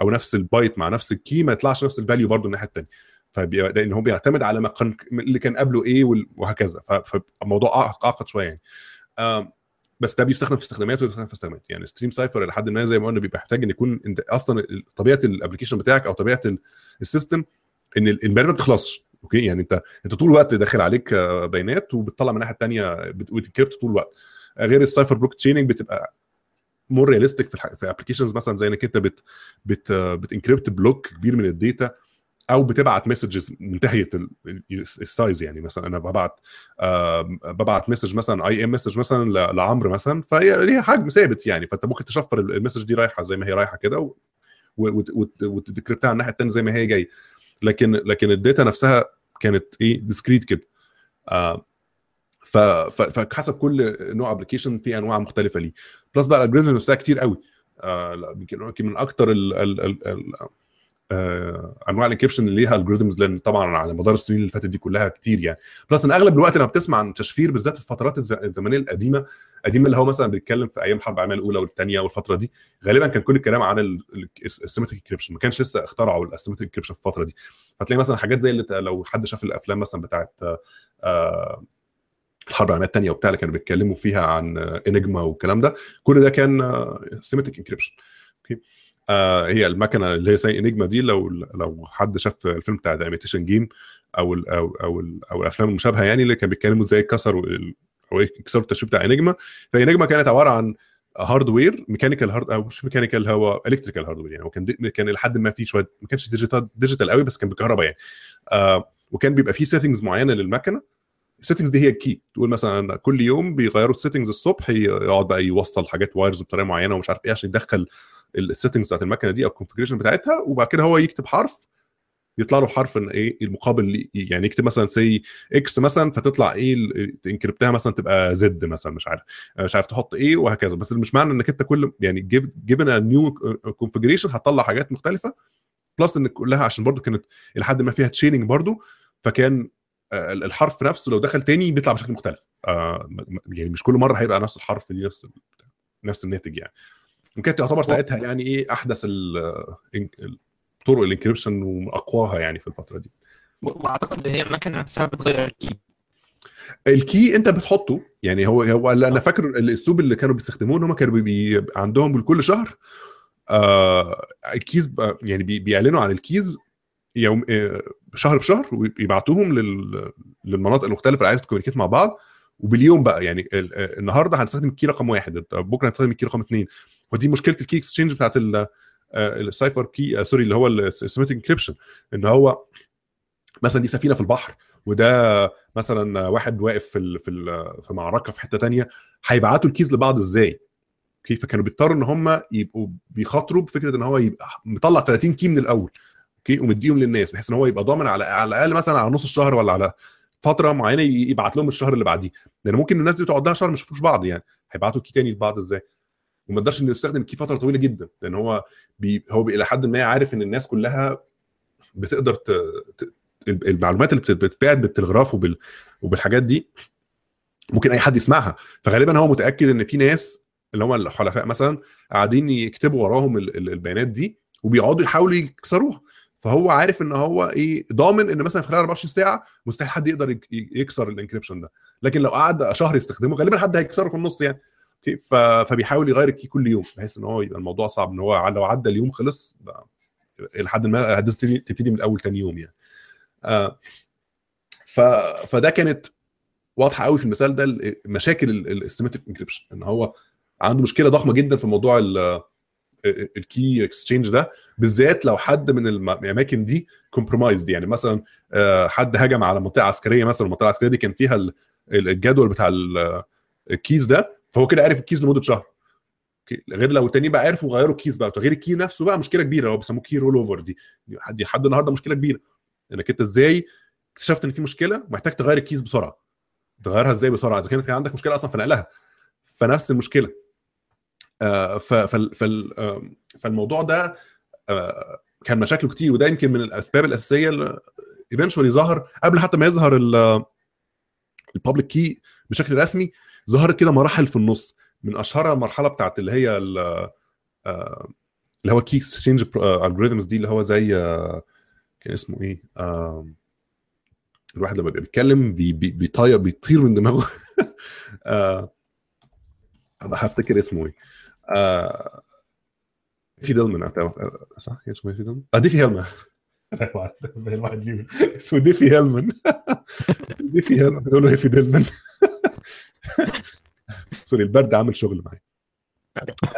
أو نفس البايت مع نفس ال key ما يطلعش نفس ال value برضو الناحية الثانية فبيبقى لأن هو بيعتمد على ما كان اللي كان قبله إيه وهكذا. فالموضوع أعقد شوية يعني. بس ده بيستخدم في استخدامات وبيستخدم في استخدامات. يعني stream cipher لحد ما زي ما قلنا بيبقى محتاج إن يكون انت أصلا طبيعة ال application بتاعك أو طبيعة ال- ال system إن ال- البيانات ما بتخلصش. okay؟ يعني انت أنت طول الوقت داخل عليك آه، بيانات وبتطلع من الناحية الثانية وت encrypt طول الوقت. آه، غير ال cipher block chaining بتبقى more realistic في. في applications مثلا زي إنك أنت بت بت بت encrypt block كبير من ال data أو بتبعت messages منتهية ال- ال- ال size يعني. مثلا أنا ببعت آه ببعت message مثلا IM message مثلا لعمرو مثلا فهي ليها حجم ثابت يعني. فأنت ممكن تشفر ال- ال message دي رايحة زي ما هي رايحة كده وت decrypt ها على الناحية الثانية زي ما هي جاية. لكن لكن ال data نفسها كانت إيه؟ discrete كده. آه فحسب كل نوع application في أنواع مختلفة ليه. plus بقى ال algorithm نفسها كتير قوي. آه يمكن يمكن من أكتر آه أنواع ال encryption اللي ليها algorithms لأن طبعا على مدار السنين اللي فاتت دي كلها كتير يعني. plus ان أغلب الوقت لما بتسمع عن تشفير بالذات في الفترات الز- الزمنية القديمة القديمه اللي هو مثلا بيتكلم في أيام الحرب العالميه الاولى والثانيه والفترة دي. غالبا كان كل الكلام عن ال symmetric encryption ما كانش لسه اخترعوا ال asymmetric encryption في الفترة دي. هتلاقي مثلا حاجات زي اللي لو حد شاف الأفلام مثلا بتاعت آه الحرب العالمية الثانية وبتاع اللي كانوا بيتكلموا فيها عن Enigma والكلام ده كل ده كان symmetric encryption okay؟ آه هي المكنة اللي هي زي Enigma دي لو لو حد شاف الفيلم بتاع The Imitation Game أو ال أو أو, ال أو الأفلام المشابهة يعني اللي كان بيتكلموا إزاي كسروا ال- أو إيه كسروا التشفير بتاع Enigma ف Enigma كانت عبارة عن hardware mechanical hard أو مش mechanical هو electrical hardware يعني. هو كان كان لحد ما فيه شوية ما كانش digital digital قوي بس كان بكهرباء يعني. آه وكان بيبقى فيه settings معينة للمكنة. ال settings دي هي ال key تقول مثلا كل يوم بيغيروا ال settings الصبح يقعد بقى يوصل حاجات wires بطريقة معينة ومش عارف إيه عشان يدخل ال settings بتاعت المكنة دي أو ال configuration بتاعتها وبعد كده هو يكتب حرف يطلع له حرف إن إيه المقابل يعني يكتب مثلا C X مثلا فتطلع إيه encrypt ها مثلا تبقى Z مثلا مش عارف مش عارف تحط إيه وهكذا. بس مش معنى إنك أنت كل يعني given a new configuration هتطلع حاجات مختلفة plus إن كلها عشان برضو كانت لحد ما فيها chaining برضو فكان الحرف نفسه لو دخل تاني بيطلع بشكل مختلف. آه، يعني مش كل مرة هيبقى نفس الحرف دي نفس نفس الناتج يعني. وكانت تعتبر ساعتها يعني إيه أحدث طرق ال encryption وأقواها يعني في الفترة دي. وأعتقد هي المكنة نفسها بتغير ال key. ال key أنت بتحطه يعني هو هو أنا فاكر الأسلوب اللي كانوا بيستخدموه إن هم كانوا بي عندهم كل شهر آه ال keys يعني بي بيعلنوا عن ال keys يوم آه، شهر بشهر ويبعتوهم لل للمناطق المختلفة اللي عايز ت communicate مع بعض. وباليوم بقى يعني آه، النهارده هنستخدم ال key رقم واحد بكرة هنستخدم ال key رقم اثنين ودي مشكلة ال key exchange بتاعت آه، ال cipher key آه، sorry اللي هو ال symmetric encryption. إن هو مثلا دي سفينة في البحر وده مثلا واحد واقف في ال في ال في معركة في حتة تانية هيبعتوا ال keys لبعض إزاي؟ okay؟ فكانوا بيضطروا إن هم يبقوا بيخاطروا بفكرة إن هو يبقى مطلع 30 key من الأول. okay ومديهم للناس بحيث إن هو يبقى ضامن على على الأقل مثلا على نص الشهر ولا على فترة معينة يبعت لهم الشهر اللي بعديه. لأن ممكن الناس دي تقعد لها شهر ما يشوفوش بعض يعني. هيبعتوا key تاني لبعض إزاي؟ وما يقدرش إنه يستخدم ال key فترة طويلة جدا لأن هو بي هو إلى حد ما عارف إن الناس كلها بتقدر ت... ت... المعلومات اللي بت- بتتبعت بالتلغراف وبال... وبالحاجات دي ممكن أي حد يسمعها. فغالبا هو متأكد إن في ناس اللي هم الحلفاء مثلا قاعدين يكتبوا وراهم ال- ال- البيانات دي وبيقعدوا يحاولوا يكسروها. فهو عارف إن هو إيه ضامن إن مثلا في خلال 24 ساعة مستحيل حد يقدر يك- يكسر ال encryption ده. لكن لو قعد شهر يستخدمه غالبا حد هيكسره في النص يعني. okay. فبيحاول يغير ال key كل يوم بحيث إن هو يبقى الموضوع صعب إن هو لو عدى اليوم خلص لحد ما تبتدي من الأول تاني يوم يعني. آه ف... فده كانت واضحة قوي في المثال ده مشاكل ال symmetric encryption إن هو عنده مشكلة ضخمة جدا في موضوع ال key exchange ده بالذات لو حد من الأماكن دي compromised يعني مثلا آه، حد هجم على منطقة عسكرية مثلا المنطقة العسكرية دي كان فيها ال- ال- الجدول بتاع ال- ال keys ده فهو كده عارف ال keys لمدة شهر. غير لو التانيين بقى عرفوا غيروا ال keys بقى. تغيير ال key نفسه بقى مشكلة كبيرة هو بيسموه key rollover دي. دي لحد النهارده مشكلة كبيرة. انك أنت إزاي اكتشفت إن في مشكلة؟ ومحتاج تغير ال keys بسرعة. تغيرها إزاي بسرعة؟ إذا كانت كان عندك مشكلة أصلا في نقلها فنفس المشكلة آه ف فال فال آه، فالموضوع ده آه كان مشاكله كتير وده يمكن من الأسباب الأساسية اللي eventually ظهر قبل حتى ما يظهر ال public key بشكل رسمي ظهرت كده مراحل في النص من أشهرها المرحله بتاعت اللي هي آه، اللي هو key exchange algorithms دي اللي هو زي آه، كان اسمه إيه؟ آه، الواحد لما بيبقى بيتكلم بي- بي- بيطير بيطير من دماغه. آه، هفتكر اسمه إيه. آه، ديفي هيلمان أعتقد- صح؟ اسمه إيه ديفي هيلمان آه ديفي الواحد يقول اسمه ديفي هيلمان ديفي هيلمان بتقول له ديفي هيلمان sorry البرد عامل شغل معايا.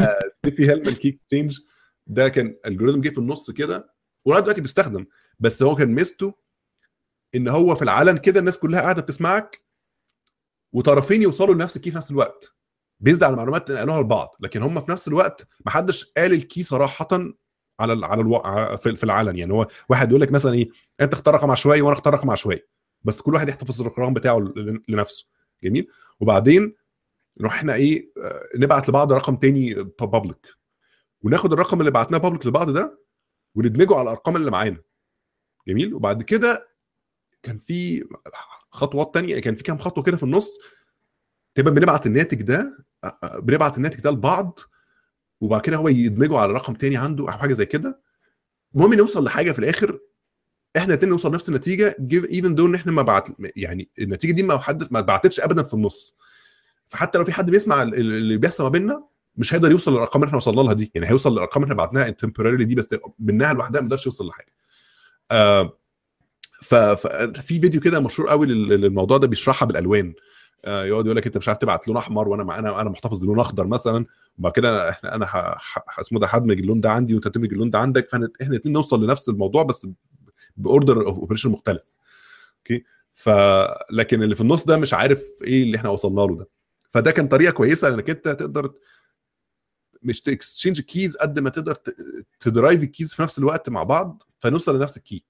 آه، ديفي هيلمان key exchange ده كان algorithm جه في النص كده ولغاية دلوقتي بيستخدم. بس هو كان ميزته إن هو في العلن كده الناس كلها قاعدة بتسمعك وطرفين يوصلوا لنفس ال key في نفس الوقت. based على المعلومات اللي قالوها لبعض لكن هم في نفس الوقت ما حدش قال ال key صراحة على ال على. على- في العلن يعني هو واحد يقول لك مثلا إيه أنت اختار رقم عشوائي وأنا اختار رقم عشوائي بس كل واحد يحتفظ بالرقم بتاعه لنفسه. جميل؟ وبعدين نروح إحنا إيه آه، نبعت لبعض رقم تاني public وناخد الرقم اللي بعتناه public لبعض ده وندمجه على الأرقام اللي معانا. جميل؟ وبعد كده كان في خطوات تانية كان في كام خطوة كده في النص تبقى بنبعت الناتج ده بنبعت الناتج ده لبعض وبعد كده هو يدمجه على رقم تاني عنده أو حاجة زي كده. المهم نوصل لحاجة في الآخر إحنا الاثنين نوصل نفس النتيجة even though إن إحنا ما بعت يعني النتيجة دي ما حد ما اتبعتتش ابدا في النص. فحتى لو في حد بيسمع اللي بيحصل ما بيننا مش هيقدر يوصل للأرقام اللي إحنا وصلنا لها دي. يعني هيوصل للأرقام اللي إحنا بعتناها temporary دي بس منها لوحدها ما يقدرش يوصل لحاجة. آه ففي فيديو كده مشهور قوي للموضوع ده بيشرحها بالألوان. يقعد يقول لك أنت مش عارف تبعت لون احمر وأنا أنا أنا محتفظ بلون اخضر مثلا وبعد كده إحنا أنا اسمه ده هدمج اللون ده عندي وانت تدمج اللون ده عندك فاحنا إحنا الاثنين نوصل لنفس الموضوع بس ب order of operation مختلف. okay؟ ف لكن اللي في النص ده مش عارف إيه اللي إحنا وصلنا له ده. فده كان طريقة كويسة انك انت تقدر مش ت exchange keys قد ما تقدر ت derive ال keys في نفس الوقت مع بعض فنوصل لنفس ال key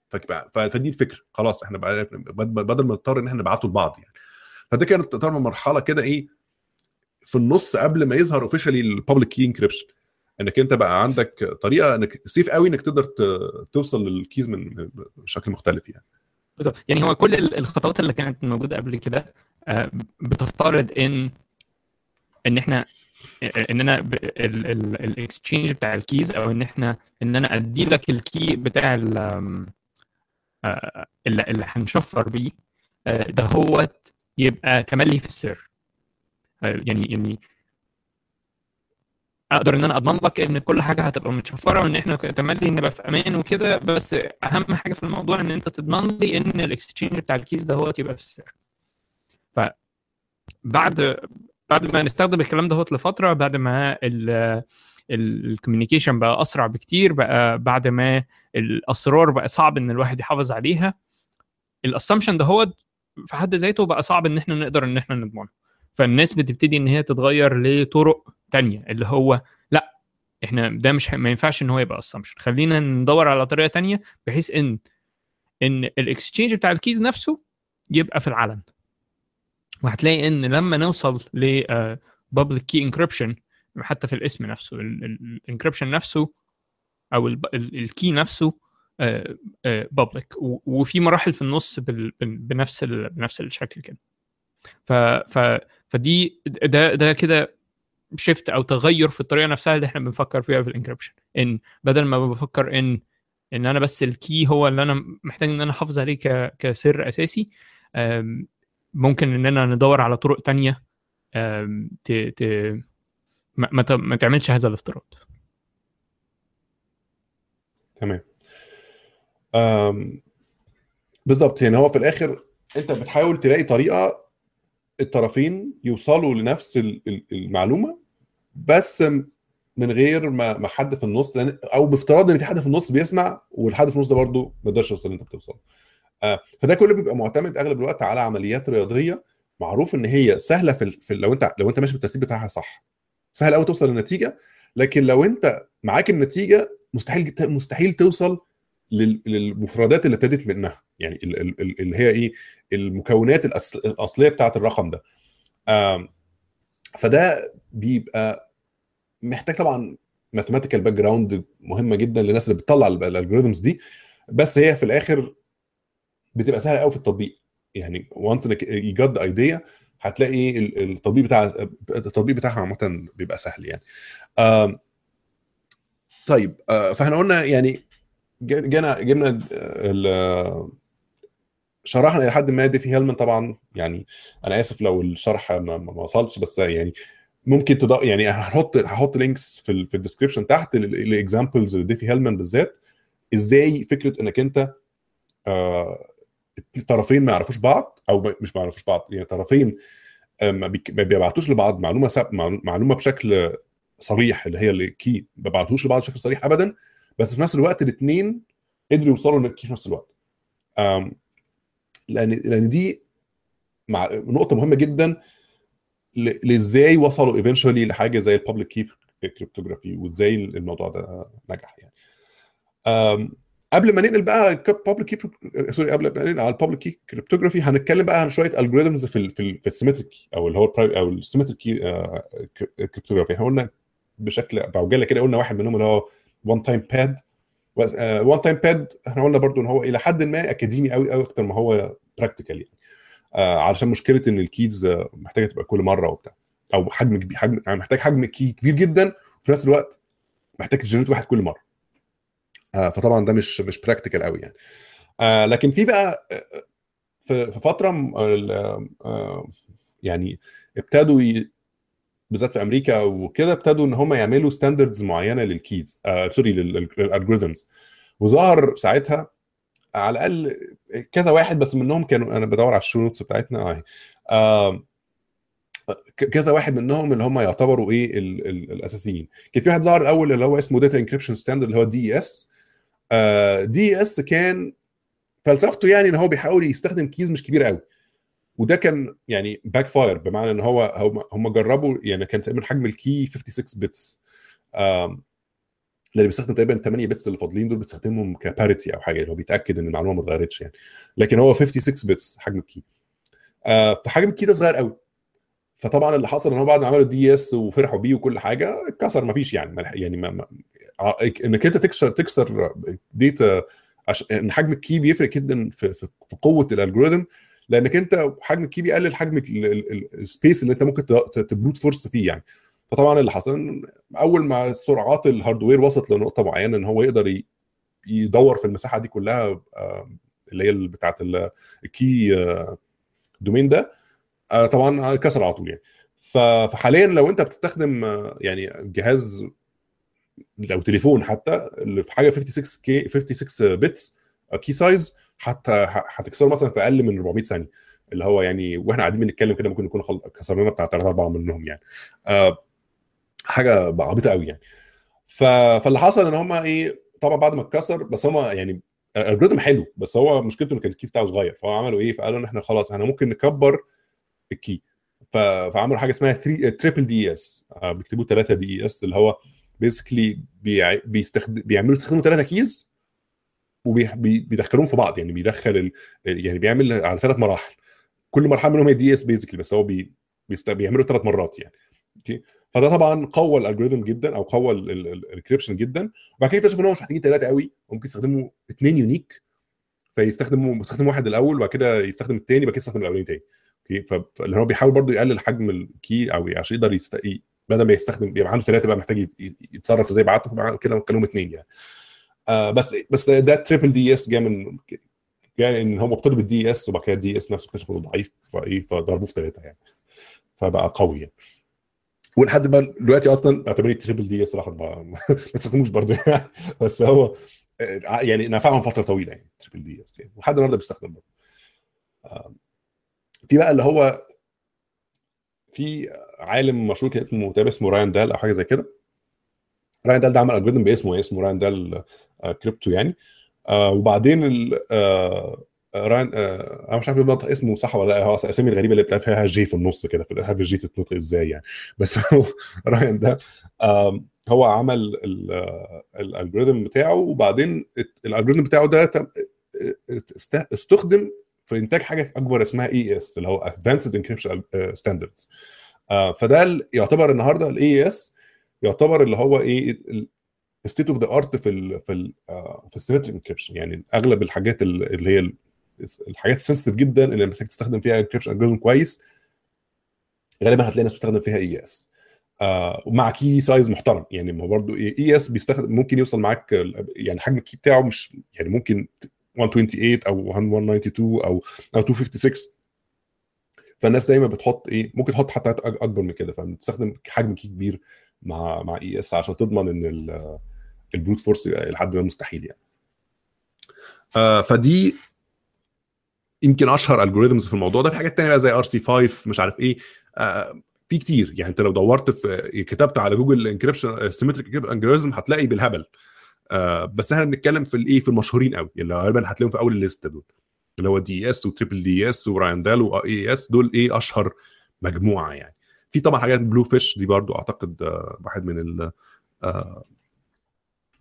فدي الفكرة. خلاص إحنا بدل ما نضطر ان إحنا نبعته لبعض يعني. فده كانت تعتبر مرحلة كده إيه في النص قبل ما يظهر officially ال public key encryption إنك أنت بقى عندك طريقة إنك safe قوي إنك تقدر توصل لل keys من بشكل مختلف يعني. بالظبط. يعني هو كل الخطوات اللي كانت موجودة قبل كده بتفترض إن إن إحنا إن أنا ال exchange بتاع ال keys أو إن إحنا إن أنا أدي لك ال key بتاع اللي, اللي هنشفر بيه ده هو يبقى تملي في السر. يعني يعني أقدر إن أنا اضمن لك إن كل حاجة هتبقى متشفرة وإن إحنا تملي نبقى في أمان وكده بس أهم حاجة في الموضوع إن أنت تضمن لي إن ال exchange بتاع ال keys ده هو يبقى في السر. ف بعد بعد ما نستخدم الكلام ده لفترة بعد ما ال communication بقى أسرع بكتير بقى بعد ما الأسرار بقى صعب إن الواحد يحافظ عليها ال assumption ده هو في حد ذاته بقى صعب إن إحنا نقدر إن إحنا نضمنه فالناس بتبتدي إن هي تتغير لطرق تانية اللي هو لأ إحنا ده مش ما ينفعش إن هو يبقى assumption خلينا ندور على طريقة تانية بحيث إن إن ال exchange بتاع ال keys نفسه يبقى في العلن. وهتلاقي إن لما نوصل ل public key encryption حتى في الاسم نفسه ال encryption نفسه أو ال key نفسه public وفي مراحل في النص بنفس بنفس الشكل كده ف ف فدي ده ده كده shift أو تغير في الطريقة نفسها اللي إحنا بنفكر فيها في ال encryption إن بدل ما بفكر ان إن أنا بس الكي هو اللي أنا محتاج إن أنا أحافظ عليه. كسر أساسي ممكن اننا ندور على طرق تانية ت... ت... ما... تعملش هذا الافتراض تمام. بالظبط يعني هو في الآخر أنت بتحاول تلاقي طريقة الطرفين يوصلوا لنفس المعلومة بس من غير ما ما حد في النص أو بافتراض إن في حد في النص بيسمع والحد في النص ده برضه ما يقدرش يوصل اللي أنت بتوصل آه فده كله بيبقى معتمد أغلب الوقت على عمليات رياضية معروف إن هي سهلة في, في لو أنت لو أنت ماشي بالترتيب بتاعها صح. سهل قوي توصل للنتيجة لكن لو أنت معاك النتيجة مستحيل مستحيل توصل للمفردات اللي ابتدت منها. يعني اللي هي إيه؟ المكونات الأصلية بتاعة الرقم ده. فده بيبقى محتاج طبعا mathematical background مهمة جدا للناس اللي بتطلع ال algorithms دي. بس هي في الآخر بتبقى سهلة قوي في التطبيق. يعني once انك the idea هتلاقي التطبيق بتاع التطبيق بتاعها عامة بيبقى سهل يعني. طيب فاحنا قلنا يعني جينا جبنا شرحنا إلى حد ما ديفي هيلمان طبعا يعني أنا آسف لو الشرح ما, ما وصلش بس يعني ممكن تض... يعني هحط هحط links في. في ال description تحت ال examples لديفي هيلمان بالذات إزاي فكرة إنك أنت آه... طرفين ما يعرفوش بعض أو مش ما يعرفوش بعض يعني طرفين ما بيبعتوش لبعض معلومة. معلومة بشكل صريح اللي هي ال key ما بيبعتوش لبعض بشكل صريح ابدا بس في نفس الوقت الاثنين قدروا يوصلوا في نفس الوقت. لأن لأن دي مع نقطة مهمة جدا لإزاي وصلوا eventually لحاجة زي ال public key cryptography وإزاي الموضوع ده نجح يعني. قبل ما ننقل بقى على ال public key sorry قبل ما ننقل على ال public key cryptography هنتكلم بقى عن شوية algorithms في في, في ال symmetric أو اللي هو أو ال symmetric cryptography إحنا قلنا بشكل بعجالة كده قلنا واحد منهم اللي هو one time pad one time pad إحنا قلنا برضو إن هو إلى حد ما academy قوي قوي أكتر ما هو practical يعني. آه علشان مشكلة إن ال keys آه، محتاجة تبقى كل مرة وبتاع. أو حجم كبير حجم يعني محتاج حجم key كبير جدا وفي نفس الوقت محتاج ت generate واحد كل مرة. آه فطبعا ده مش مش practical قوي يعني. آه لكن في بقى آه، في في فترة آه يعني ابتدوا بالذات في أمريكا وكده ابتدوا إن هم يعملوا standards معينة لل keys آه sorry لل algorithms وظهر ساعتها على الأقل كذا واحد بس منهم كانوا أنا بدور على ال show notes بتاعتنا آه، كذا واحد منهم اللي هم يعتبروا إيه ال ال الأساسيين. كان في واحد ظهر الأول اللي هو اسمه data encryption standard اللي هو DES DES كان فلسفته يعني إن هو بيحاول يستخدم keys مش كبيرة قوي وده كان يعني backfire بمعنى إن هو هم جربوا يعني كان تقريبا حجم ال key 56 bits لأن بيستخدم تقريبا 8 bits اللي فاضلين دول بيستخدمهم ك parity أو حاجة اللي هو بيتأكد إن المعلومة ما اتغيرتش يعني. لكن هو 56 bits حجم ال key آه فحجم ال key ده صغير قوي. فطبعا اللي حصل إن هو بعد ما عملوا DES وفرحوا بيه وكل حاجة اتكسر ما فيش يعني يعني ما ما ع- إنك أنت تكسر تكسر data عشان إن حجم ال key بيفرق جدا في في قوة ال algorithm لانك انت حجم ال key بيقلل حجم ال space اللي انت ممكن ت brute force فيه يعني. فطبعا اللي حصل أول ما سرعات ال hardware وصلت لنقطة معينة إن هو يقدر يدور في المساحة دي كلها آه، اللي هي بتاعة ال key domain ده آه، طبعا كسر على طول يعني. فحاليا لو انت بتستخدم آه، يعني جهاز أو تليفون حتى اللي في حاجة 56 key 56 bits key size حتى هتكسره مثلا في أقل من 400 ثانية. اللي هو يعني وإحنا قاعدين بنتكلم كده ممكن نكون كسرنا بتاع 3 4 منهم يعني. آه، حاجة عبيطة قوي يعني. ف... فاللي حصل إن هم إيه طبعا بعد ما اتكسر بس هم يعني ال algorithm حلو بس هو مشكلته إن كان ال key بتاعه صغير. فهو عملوا إيه؟ فقالوا إن إحنا خلاص إحنا ممكن نكبر ال key. ف... فعملوا حاجة اسمها 3 triple DES بيكتبوا 3 DES اللي هو basically بيع... بيستخدم بيعملوا يستخدموا ثلاثة keys وبيدخلوهم في بعض يعني بيدخل. يعني بيعمل على ثلاث مراحل. كل مرحلة منهم هي DES basically بس هو بي... بيعملوا ثلاث مرات يعني. okay؟ فده طبعا قوى ال algorithm جدا أو قوى ال encryption جدا. وبعد كده اكتشفوا إن هم مش محتاجين ثلاثة قوي ممكن يستخدموا اثنين unique فيستخدموا يستخدم واحد الأول وبعد كده يستخدم الثاني وبعد كده يستخدم الأولاني تاني. okay؟ فاللي هو بيحاول برضو يقلل حجم ال key أو عشان يقدر يست... بدل ما يستخدم يبقى عنده ثلاثة بقى محتاج يت- يت- يتصرف إزاي بعته فبقى كده كلهم اثنين يعني. آه بس بس ده triple DES جاي من جاي إن هم ابتدوا بال DES وبعد كده ال DES نفسه اكتشفوا إنه ضعيف فإيه فضربوه في ثلاثة يعني. فبقى قوي يعني. ولحد ما دلوقتي أصلا اعتبريه triple DES راح ما ما تستخدموش برضه يعني. بس هو آه، يعني نفعهم فترة طويلة يعني triple DES يعني. ولحد النهارده بيستخدم برضه. آه، في بقى اللي هو في عالم مشهور كده اسمه تقريبا اسمه رايان دال أو حاجة زي كده. رايان دال ده عمل algorithm باسمه اسمه رايان دال آه، كريبتو يعني. آه، وبعدين ال- آه، رايان آه، أنا مش عارف بنطق اسمه صح ولا لا هو الأسامي الغريبة اللي بتلاقي فيها J في النص كده في الارهاب ال J تتنطق إزاي يعني. بس هو رايان ده هو عمل ال algorithm بتاعه وبعدين ال algorithm بتاعه ده استخدم في إنتاج حاجة أكبر اسمها AES اللي هو advanced encryption standards فده يعتبر النهارده ال AES يعتبر اللي هو إيه state of the art في ال في ال آه، في ال symmetric encryption يعني أغلب الحاجات ال- اللي هي ال- الحاجات ال sensitive جدا اللي محتاج تستخدم فيها encryption algorithm كويس غالبا هتلاقي ناس بتستخدم فيها AES آه ومع key size محترم. يعني ما هو برضه AES بيستخدم ممكن يوصل معاك يعني حجم ال key بتاعه مش يعني ممكن 128 أو 192 أو أو 256 فالناس دايما بتحط إيه ممكن تحط حتى أكبر من كده. فبتستخدم حجم key كبير. مع مع AES عشان تضمن إن ال- ال brute force لحد ما مستحيل يعني. آه فدي يمكن أشهر algorithms في الموضوع ده. في حاجات تانية زي RC 5 مش عارف إيه. آه في كتير. يعني أنت لو دورت في كتبت على جوجل encryption symmetric algorithm هتلاقي بالهبل. آه بس إحنا بنتكلم في الإيه في المشهورين قوي اللي غالبا هتلاقيهم في أول ال list دول. اللي هو DES و triple DES و Rijndael و AES دول إيه أشهر مجموعة يعني. في طبعا حاجات Blowfish دي برضو أعتقد آه واحد من ال آه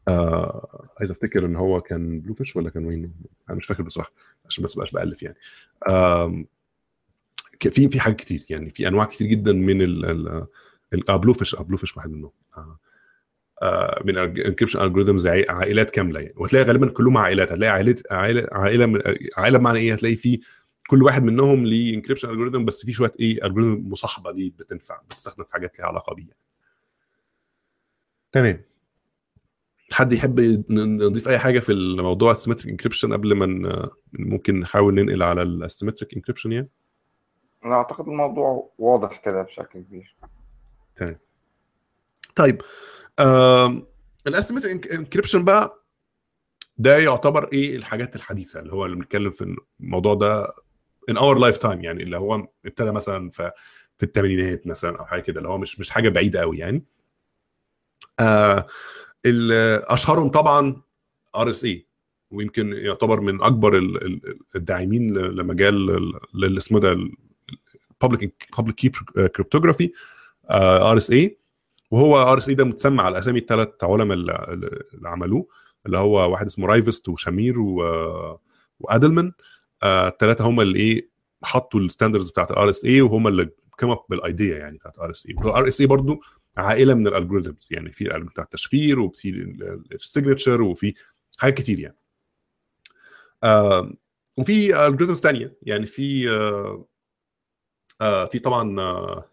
آه عايز أفتكر إن هو كان Blowfish ولا كان وين أنا مش فاكر بصراحة عشان بس بقاش بألف يعني. في في حاجات كتير يعني في أنواع كتير جدا من ال ال Blowfish Blowfish واحد منهم. آه من encryption algorithms عائلات كاملة يعني. وهتلاقي غالبا كلهم عائلات هتلاقي عائلة عائلة عائلة من عائلة بمعنى إيه؟ هتلاقي في كل واحد منهم ليه encryption algorithm بس في شوية إيه algorithm مصاحبة ليه بتنفع بتستخدم في حاجات ليها علاقة بيه تمام. حد يحب نضيف أي حاجة في الموضوع ال symmetric encryption قبل ما ن- ممكن نحاول ننقل على ال asymmetric encryption يعني؟ أنا أعتقد الموضوع واضح كده بشكل كبير. طيب ال asymmetric encryption بقى ده يعتبر إيه الحاجات الحديثة اللي هو اللي بنتكلم في الموضوع ده in our lifetime يعني اللي هو ابتدى مثلا في في الثمانينات مثلا أو حاجة كده اللي هو مش مش حاجة بعيدة قوي يعني آه أشهرهم طبعا RSA ويمكن يعتبر من أكبر ال- ال- الداعمين لمجال ال- اللي اسمه ده ال public public key cryptography RSA وهو RSA ده متسمى على أسامي الثلاث علماء اللي عملوه اللي هو واحد اسمه Rivest و Shamir. و Adleman الثلاثه هم اللي إيه حطوا ال standards بتاعت ال RSA وهم اللي come up بال idea يعني بتاعت ال RSA وال RSA برضه عائلة من ال algorithms يعني في ال algorithm بتاع التشفير وفي ال signature وفي حاجات كتير يعني. آه وفي algorithms ثانية يعني في آه آه في طبعا آه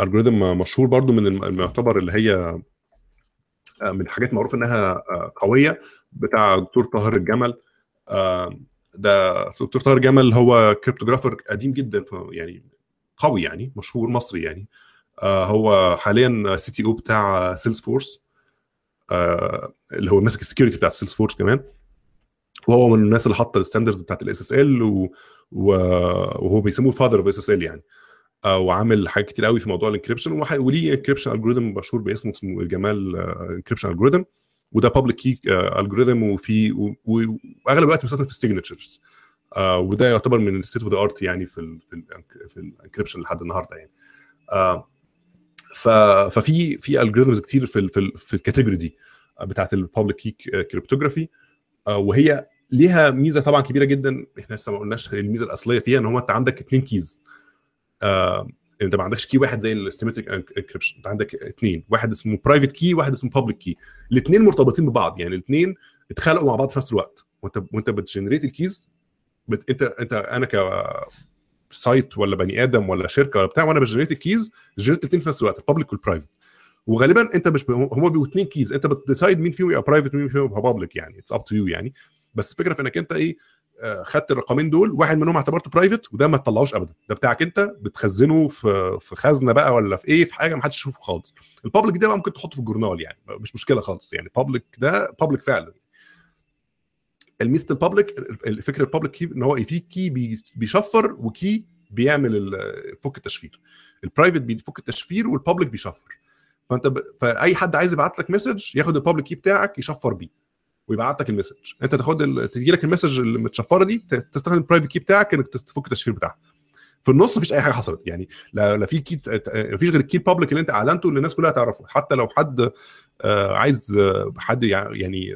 algorithm مشهور برضو من يعتبر اللي هي آه، من الحاجات معروف إنها آه، قوية بتاع دكتور طاهر الجمل. آه، ده دكتور طاهر الجمل هو cryptographer قديم جدا يعني قوي يعني مشهور مصري يعني. آه، هو حاليا CTO بتاع Salesforce اللي هو ماسك ال security بتاع Salesforce كمان. وهو من الناس اللي حاطة ال standards بتاعت ال SSL وهو بيسموه father of SSL يعني. آه، وعامل حاجات كتير قوي في موضوع ال encryption وليه encryption algorithm مشهور باسمه اسمه ElGamal encryption algorithm وده public key algorithm وفي وأغلب الوقت بيستخدم في ال signatures وده يعتبر من ال state of the art يعني في ال في في ال encryption لحد النهارده يعني. آه، ففي في algorithms كتير في ال في, في ال category دي آه، بتاعت ال public key cryptography وهي ليها ميزة طبعا كبيرة جدا إحنا لسه ما قلناش الميزة الأصلية فيها إن هو أنت عندك اثنين keys آه، انت ما عندكش key واحد زي ال symmetric encryption انت عندك اثنين واحد اسمه private key واحد اسمه public key الاثنين مرتبطين ببعض. يعني الاثنين اتخلقوا مع بعض في نفس الوقت. وانت وانت بت generate ال keys بت... انت انت أنا ك site ولا بني آدم ولا شركة ولا بتاع وأنا ب generate ال keys generate الاثنين في نفس الوقت ال public وال private وغالبا انت مش ب... هم بيبقوا اثنين keys انت بت decide مين فيهم يبقى private ومين فيهم يبقى public يعني. it's up to you يعني. بس الفكرة في انك انت إيه خدت الرقمين دول واحد منهم اعتبرته private وده ما تطلعوش ابدا. ده بتاعك أنت بتخزنه في في خزنة بقى ولا في إيه في حاجة ما حدش يشوفه خالص. ال public ده بقى ممكن تحطه في ال journal يعني مش مشكلة خالص يعني. public ده public فعلا. الميزه ال public الفكرة ال public key إن هو في key بي- بيشفر و key بيعمل فك التشفير. ال private بيفك التشفير وال public بيشفر. فأنت ب... فأي حد عايز يبعت لك message ياخد ال public key بتاعك يشفر بيه. ويبعت لك ال message. انت تاخد ال... تجي لك ال message المتشفره دي تستخدم ال private key بتاعك انك تفك التشفير بتاعها. في النص مفيش أي حاجة حصلت. يعني لا, لا في key مفيش غير ال key ال public اللي انت أعلنته اللي الناس كلها تعرفه. حتى لو حد آه، عايز آه، حد يع- يعني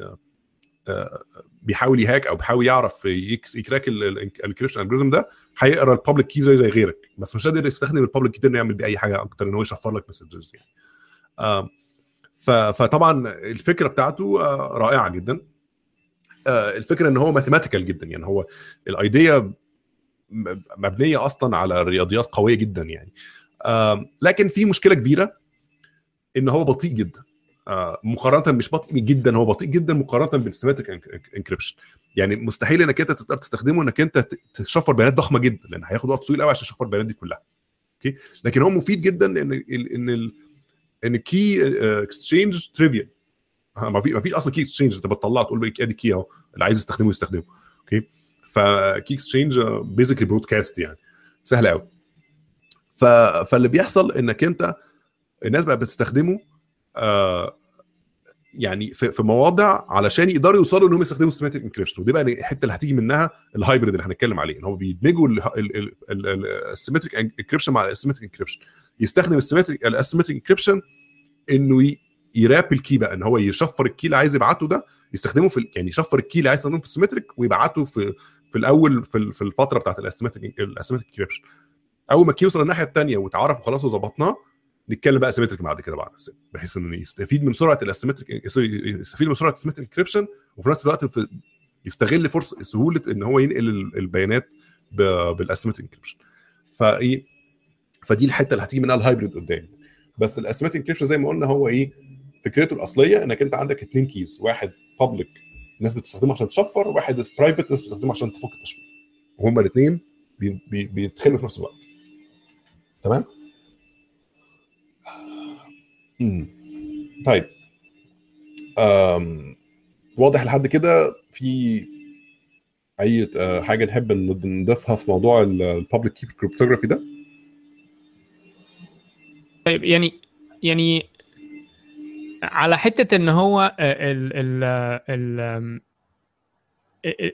آه، بيحاول ي hack أو بيحاول يعرف يك- ي crack ال encryption algorithm ده هيقرأ ال public key زي زي غيرك. بس مش قادر يستخدم ال public key ده إنه يعمل بيه أي حاجة أكتر إن هو يشفر لك messages يعني. فطبعا الفكرة بتاعته آه، رائعة جدا. آه، الفكرة إن هو mathematical جدا يعني هو ال idea مبنية أصلا على رياضيات قوية جدا يعني. آم، لكن في مشكلة كبيرة إن هو بطيء جدا. آه، مقارنة مش بطيء جدا هو بطيء جدا مقارنة بال symmetric encryption يعني مستحيل إنك أنت تقدر تستخدمه إنك أنت تشفر بيانات ضخمة جدا لأن هياخد وقت طويل قوي عشان تشفر البيانات دي كلها. okay؟ لكن هو مفيد جدا ان ال- ان إن ال key exchange trivial ما في ما فيش أصلا key exchange أنت بتطلع تقول له أدي key أهو اللي عايز يستخدمه يستخدمه. okay؟ ف key exchange basically broadcast يعني. سهل قوي ف... فاللي بيحصل إنك أنت الناس بقى بتستخدمه آه يعني في, في مواضع علشان يقدروا يوصلوا انهم يستخدموا ال symmetric encryption ودي بقى الحتة اللي هتيجي منها ال hybrid اللي هنتكلم عليه إن هو بيدمجوا ال symmetric encryption مع ال asymmetric encryption يستخدم ال asymmetric ال asymmetric encryption إنه يراب ال key بقى إن هو يشفر ال key اللي عايز يبعته ده يستخدمه في يعني يشفر ال key اللي عايز يستخدمه في ال symmetric ويبعته في في الأول في في الفترة بتاعت ال asymmetric ال asymmetric encryption أول ما ال key يوصل الناحية الثانية وتعرف وخلاص وظبطناه نتكلم بقى symmetric بعد كده بعد بحيث إنه يستفيد من سرعة ال symmetric يستفيد من سرعة ال symmetric encryption وفي نفس الوقت في يستغل فرصه سهولة إن هو ينقل البيانات بال asymmetric encryption فإيه فدي الحتة اللي هتيجي منها ال hybrid قدام. بس ال asymmetric encryption زي ما قلنا هو إيه؟ فكرته الأصلية إنك أنت عندك اثنين keys واحد public الناس بتستخدمه عشان تشفر وواحد private الناس بتستخدمه عشان تفك التشفير. وهما الاثنين بي بي بيدخلوا في نفس الوقت. تمام؟ مم. طيب. أم. واضح لحد كده في أي حاجة نحب نضيفها في موضوع ال public key cryptography ده؟ طيب يعني يعني على حتة إن هو ال ال ال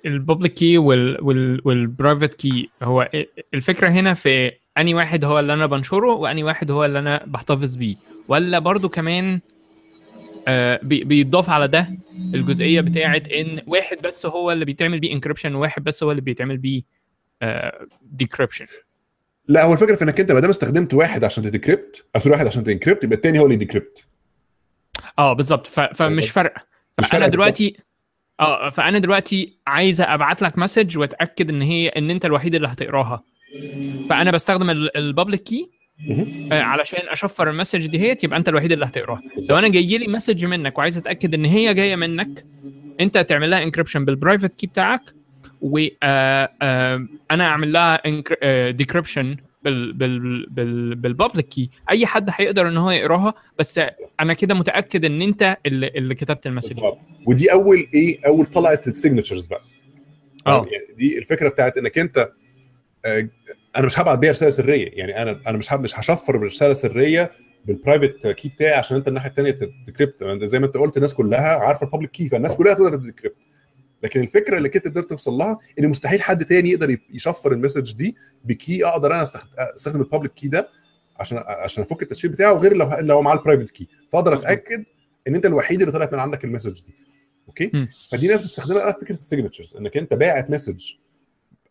ال public key وال private key هو الفكرة هنا في أني واحد هو اللي أنا بنشره وأني واحد هو اللي أنا بحتفظ بيه ولا برضو كمان آه بيضاف على ده الجزئية بتاعه إن واحد بس هو اللي بيتعمل بيه encryption وواحد بس هو اللي بيتعمل بيه decryption لا هو الفكرة في إنك أنت ما دام استخدمت واحد عشان ت decrypt أو واحد عشان ت encrypt يبقى الثاني هو اللي ي decrypt. آه بالظبط. فمش فارقه فأنا دلوقتي آه فأنا دلوقتي عايزه أبعت لك message وأتأكد إن هي إن أنت الوحيد اللي هتقراها. فأنا بستخدم ال public key آه علشان أشفر ال message دي هيت يبقى أنت الوحيد اللي هتقراها. لو أنا جاي لي message منك وعايز أتأكد إن هي جاية منك أنت تعمل لها encryption بال private key بتاعك و آه آه أعمل لها decryption بال بال بال بال public key أي حد هيقدر إن هو يقراها بس أنا كده متأكد إن أنت اللي, اللي كتبت ال message. ودي أول إيه أول طلعت ال signatures بقى. آه. يعني دي الفكرة بتاعت إنك أنت آه أنا مش هبعت بيها رسالة سرية. يعني أنا أنا مش مش هشفر بالرسالة السرية بال private key بتاعي عشان أنت الناحية الثانية ت decrypt زي ما أنت قلت الناس كلها عارفة ال public key فالناس كلها تقدر ت decrypt. لكن الفكرة اللي كنت قدرت توصل لها إن مستحيل حد تاني يقدر يشفر ال message دي ب key أقدر أنا أستخدم ال public key ده عشان عشان أفك التشفير بتاعه غير لو لو معاه ال private key فأقدر أتأكد إن أنت الوحيد اللي طلعت من عندك ال message دي. okay؟ م. فدي ناس بتستخدمها بقى في فكرة ال signatures إنك أنت باعت message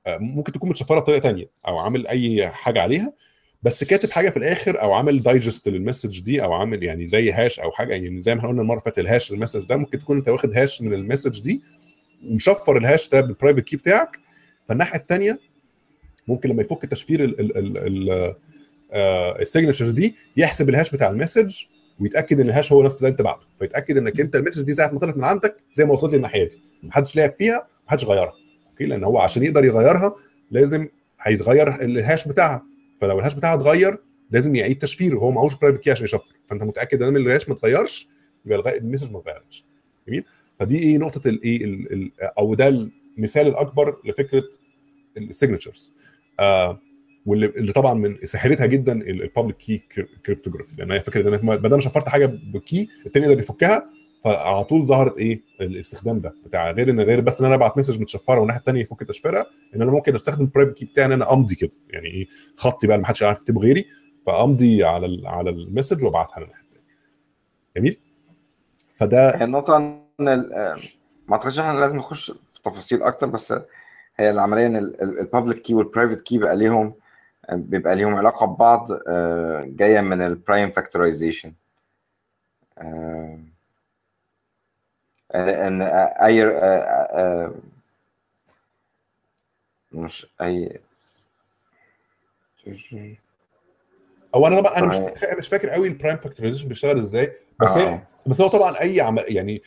ممكن تكون متشفرة بطريقة تانية أو عامل أي حاجة عليها بس كاتب حاجة في الآخر أو عامل digest لل message دي أو عامل يعني زي hash أو حاجة يعني زي ما إحنا قلنا المرة اللي فاتت ال hash ال message ده ممكن تكون أنت واخد hash من ال message دي ومشفر ال hash ده بال private key بتاعك فالناحية الثانية ممكن لما يفك تشفير ال signatures دي يحسب ال hash بتاع ال message ويتأكد إن ال hash هو نفس اللي أنت بعته. فيتأكد إنك أنت ال message دي ساعة ما طلعت من عندك زي ما وصلت لي الناحيه دي. محدش لعب فيها محدش غيرها. okay؟ لأن هو عشان يقدر يغيرها لازم هيتغير ال hash بتاعها. فلو ال hash بتاعها اتغير لازم يعيد تشفيره. وهو معهوش private key عشان يشفر. فأنت متأكد إن ال hash ما اتغيرش يبقى ال message ما اتغيرتش جميل؟ فدي إيه نقطة الايه أو ده المثال الأكبر لفكرة ال signatures آه واللي اللي طبعا من سهلتها جدا ال public key cryptography لأن هي فكرة ان ما دام شفرت حاجة ب key التاني يقدر يفكها فعلى طول ظهرت إيه الاستخدام ده بتاع غير إن غير بس إن أنا أبعت message متشفرة والناحية الثانية يفك تشفيرها إن أنا ممكن أستخدم ال private key بتاعي إن أنا أمضي كده. يعني إيه خطي بقى ما حدش يعرف يكتبه غيري فأمضي على على ال message وأبعتها للناحية الثانية جميل؟ فده النقطة ما أعتقدش إحنا لازم نخش في تفاصيل أكتر بس هي العملية إن ال public key وال private key بقى ليهم بيبقى ليهم علاقة ببعض جاية من ال prime factorization إن أي مش أي. أو أنا طبعا أنا مش مش فاكر قوي ال prime factorization بيشتغل إزاي بس آه. هي بس هو طبعا أي عمل يعني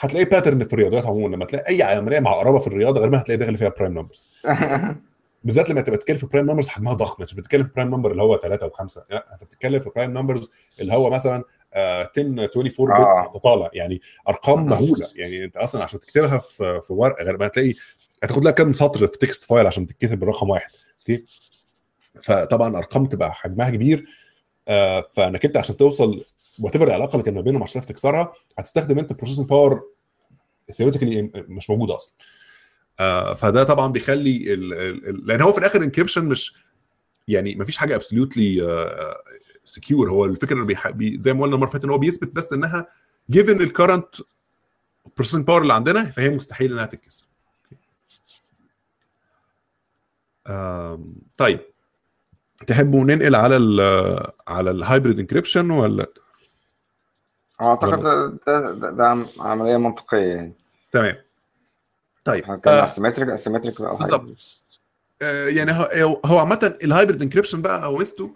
هتلاقي pattern في الرياضيات عموما. لما تلاقي أي عملية معقربه في الرياضة غالبا هتلاقي داخل فيها prime numbers بالذات لما تبقى بتتكلم في prime numbers حجمها ضخم. مش بتتكلم في prime number اللي هو 3 و5 لا أنت بتتكلم في prime numbers اللي هو مثلا آه 10 24 آه. bits طالع يعني أرقام مهولة. يعني أنت أصلا عشان تكتبها في في ورقه غالبا هتلاقي هتاخد لها كام سطر في text file عشان تتكتب بالرقم واحد. okay؟ فطبعا أرقام تبقى حجمها كبير. آه فإنك أنت عشان توصل what العلاقة اللي كان ما بينهم عشان تكسرها هتستخدم أنت processing power theoretically مش موجوده أصلا. آه فده طبعا بيخلي ال ال لأن هو في الآخر encryption مش يعني ما فيش حاجة absolutely secure هو الفكرة بيح... بي زي ما قلنا المرة اللي فاتت إن هو بيثبت بس إنها given ال current processing power اللي عندنا فهي مستحيل إنها تتكسر. طيب. تحبوا ننقل على ال على ال hybrid encryption ولا؟ أعتقد ده, ده, ده, عملية منطقية يعني. تمام. طيب إحنا بنتكلم آه، على ال symmetric ال symmetric بقى بالظبط. آه، يعني هو هو عامة ال hybrid encryption بقى أو ميزته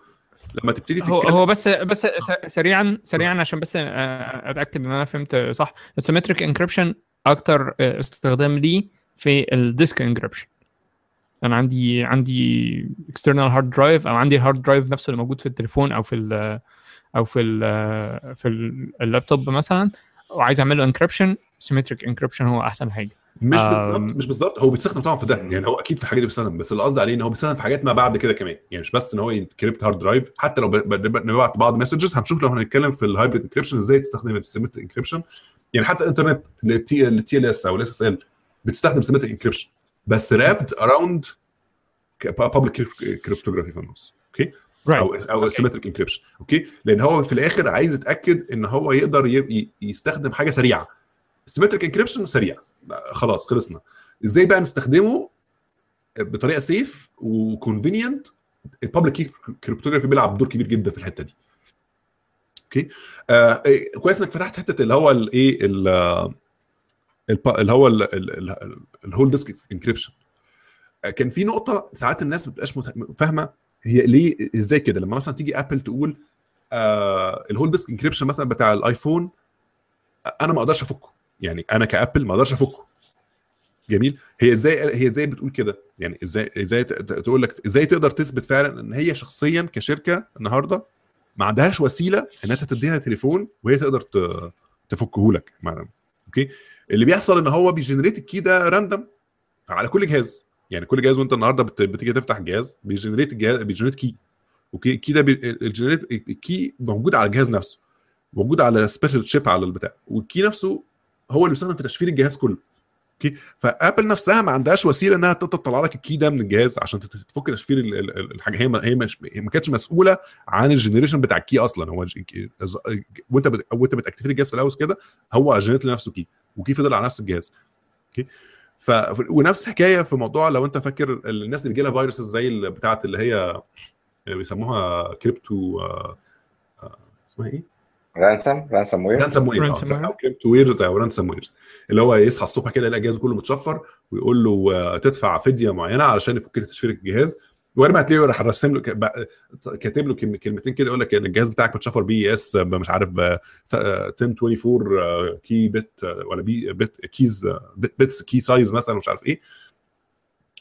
لما تبتدي هو تتكلم هو بس بس س- سريعا سريعا عشان بس آه، أتأكد إن أنا فهمت صح. ال symmetric encryption أكتر آه، استخدام ليه في ال disk encryption أنا عندي عندي external hard drive أو عندي ال hard drive نفسه اللي موجود في التليفون أو في ال أو في ال في ال- اللابتوب مثلا وعايز أعمل له encryption symmetric encryption هو أحسن حاجة. مش. بالظبط مش بالظبط هو بيستخدم طبعا في ده يعني هو أكيد في الحاجات دي بيستخدم بس اللي قصدي عليه إن هو بيستخدم في حاجات ما بعد كده كمان يعني مش بس إن هو ي encrypt hard drive حتى لو نبعت بعض messages هنشوف لو هنتكلم في ال hybrid encryption إزاي تستخدم ال symmetric encryption يعني حتى الانترنت ال TLS أو ال SSL بتستخدم symmetric encryption بس wrapped around public cryptography في النص okay أو أو ال symmetric encryption okay لأن هو في الآخر عايز يتأكد إن هو يقدر يستخدم حاجة سريعة. ال symmetric encryption سريع. خلاص خلصنا. إزاي بقى نستخدمه؟ بطريقة safe و convenient ال public cryptography بيلعب دور كبير جدا في الحتة دي. okay آه إيه، كويس إنك فتحت حتة اللي هو الايه اللي هو ال whole disk encryption كان في نقطة ساعات الناس ما بتبقاش فاهمة. هي ليه إزاي كده؟ لما مثلا تيجي Apple تقول آه ال whole disk encryption مثلا بتاع ال iPhone أنا ما أقدرش أفكه. يعني أنا ك Apple ما أقدرش أفكه. جميل؟ هي إزاي هي إزاي بتقول كده؟ يعني إزاي إزاي تقول لك إزاي تقدر تثبت فعلا إن هي شخصيا كشركة النهارده ما عندهاش وسيلة إن أنت تديها تليفون وهي تقدر تفكه لك okay؟ اللي بيحصل إن هو بي generate ال key ده random على كل جهاز. يعني كل جهاز وانت النهارده بت- بتيجي تفتح الجهاز بي generate الجهاز بي generate key okay؟ ال key ده بي- ال generate ال key موجود على الجهاز نفسه. موجود على special chip على البتاع. وال key نفسه هو اللي بيستخدم في تشفير الجهاز كله. okay؟ ف Apple نفسها ما عندهاش وسيلة إنها تقدر تطلع لك ال key ده من الجهاز عشان تفك تشفير ال- ال- ال- الحاجة. هي ما هي ما كانتش مسؤولة عن ال generation بتاع ال key أصلا. هو وانت بت... وانت بت activate الجهاز في الأول كده هو generate لنفسه key و key فضل على نفس الجهاز. okay؟ ف ونفس الحكاية في موضوع لو انت فاكر الناس اللي بيجي لها viruses زي اللي بتاعت اللي هي بيسموها كريبتو آه، آه، اسمها إيه؟ ransom ransomware ransomware. أو كريبتو أو ransomwares اللي هو يصحى الصبح كده يلاقي الجهاز كله متشفر ويقول له آه، تدفع فدية معينة علشان يفك لك تشفير الجهاز وغالبا هتلاقيه راح راسم له كاتب له كلم- كلمتين كده يقول لك ان الجهاز بتاعك متشفر ب RSA مش عارف ب 1024 آه، key bit ولا bit keys بت- bits key size مثلا مش عارف إيه.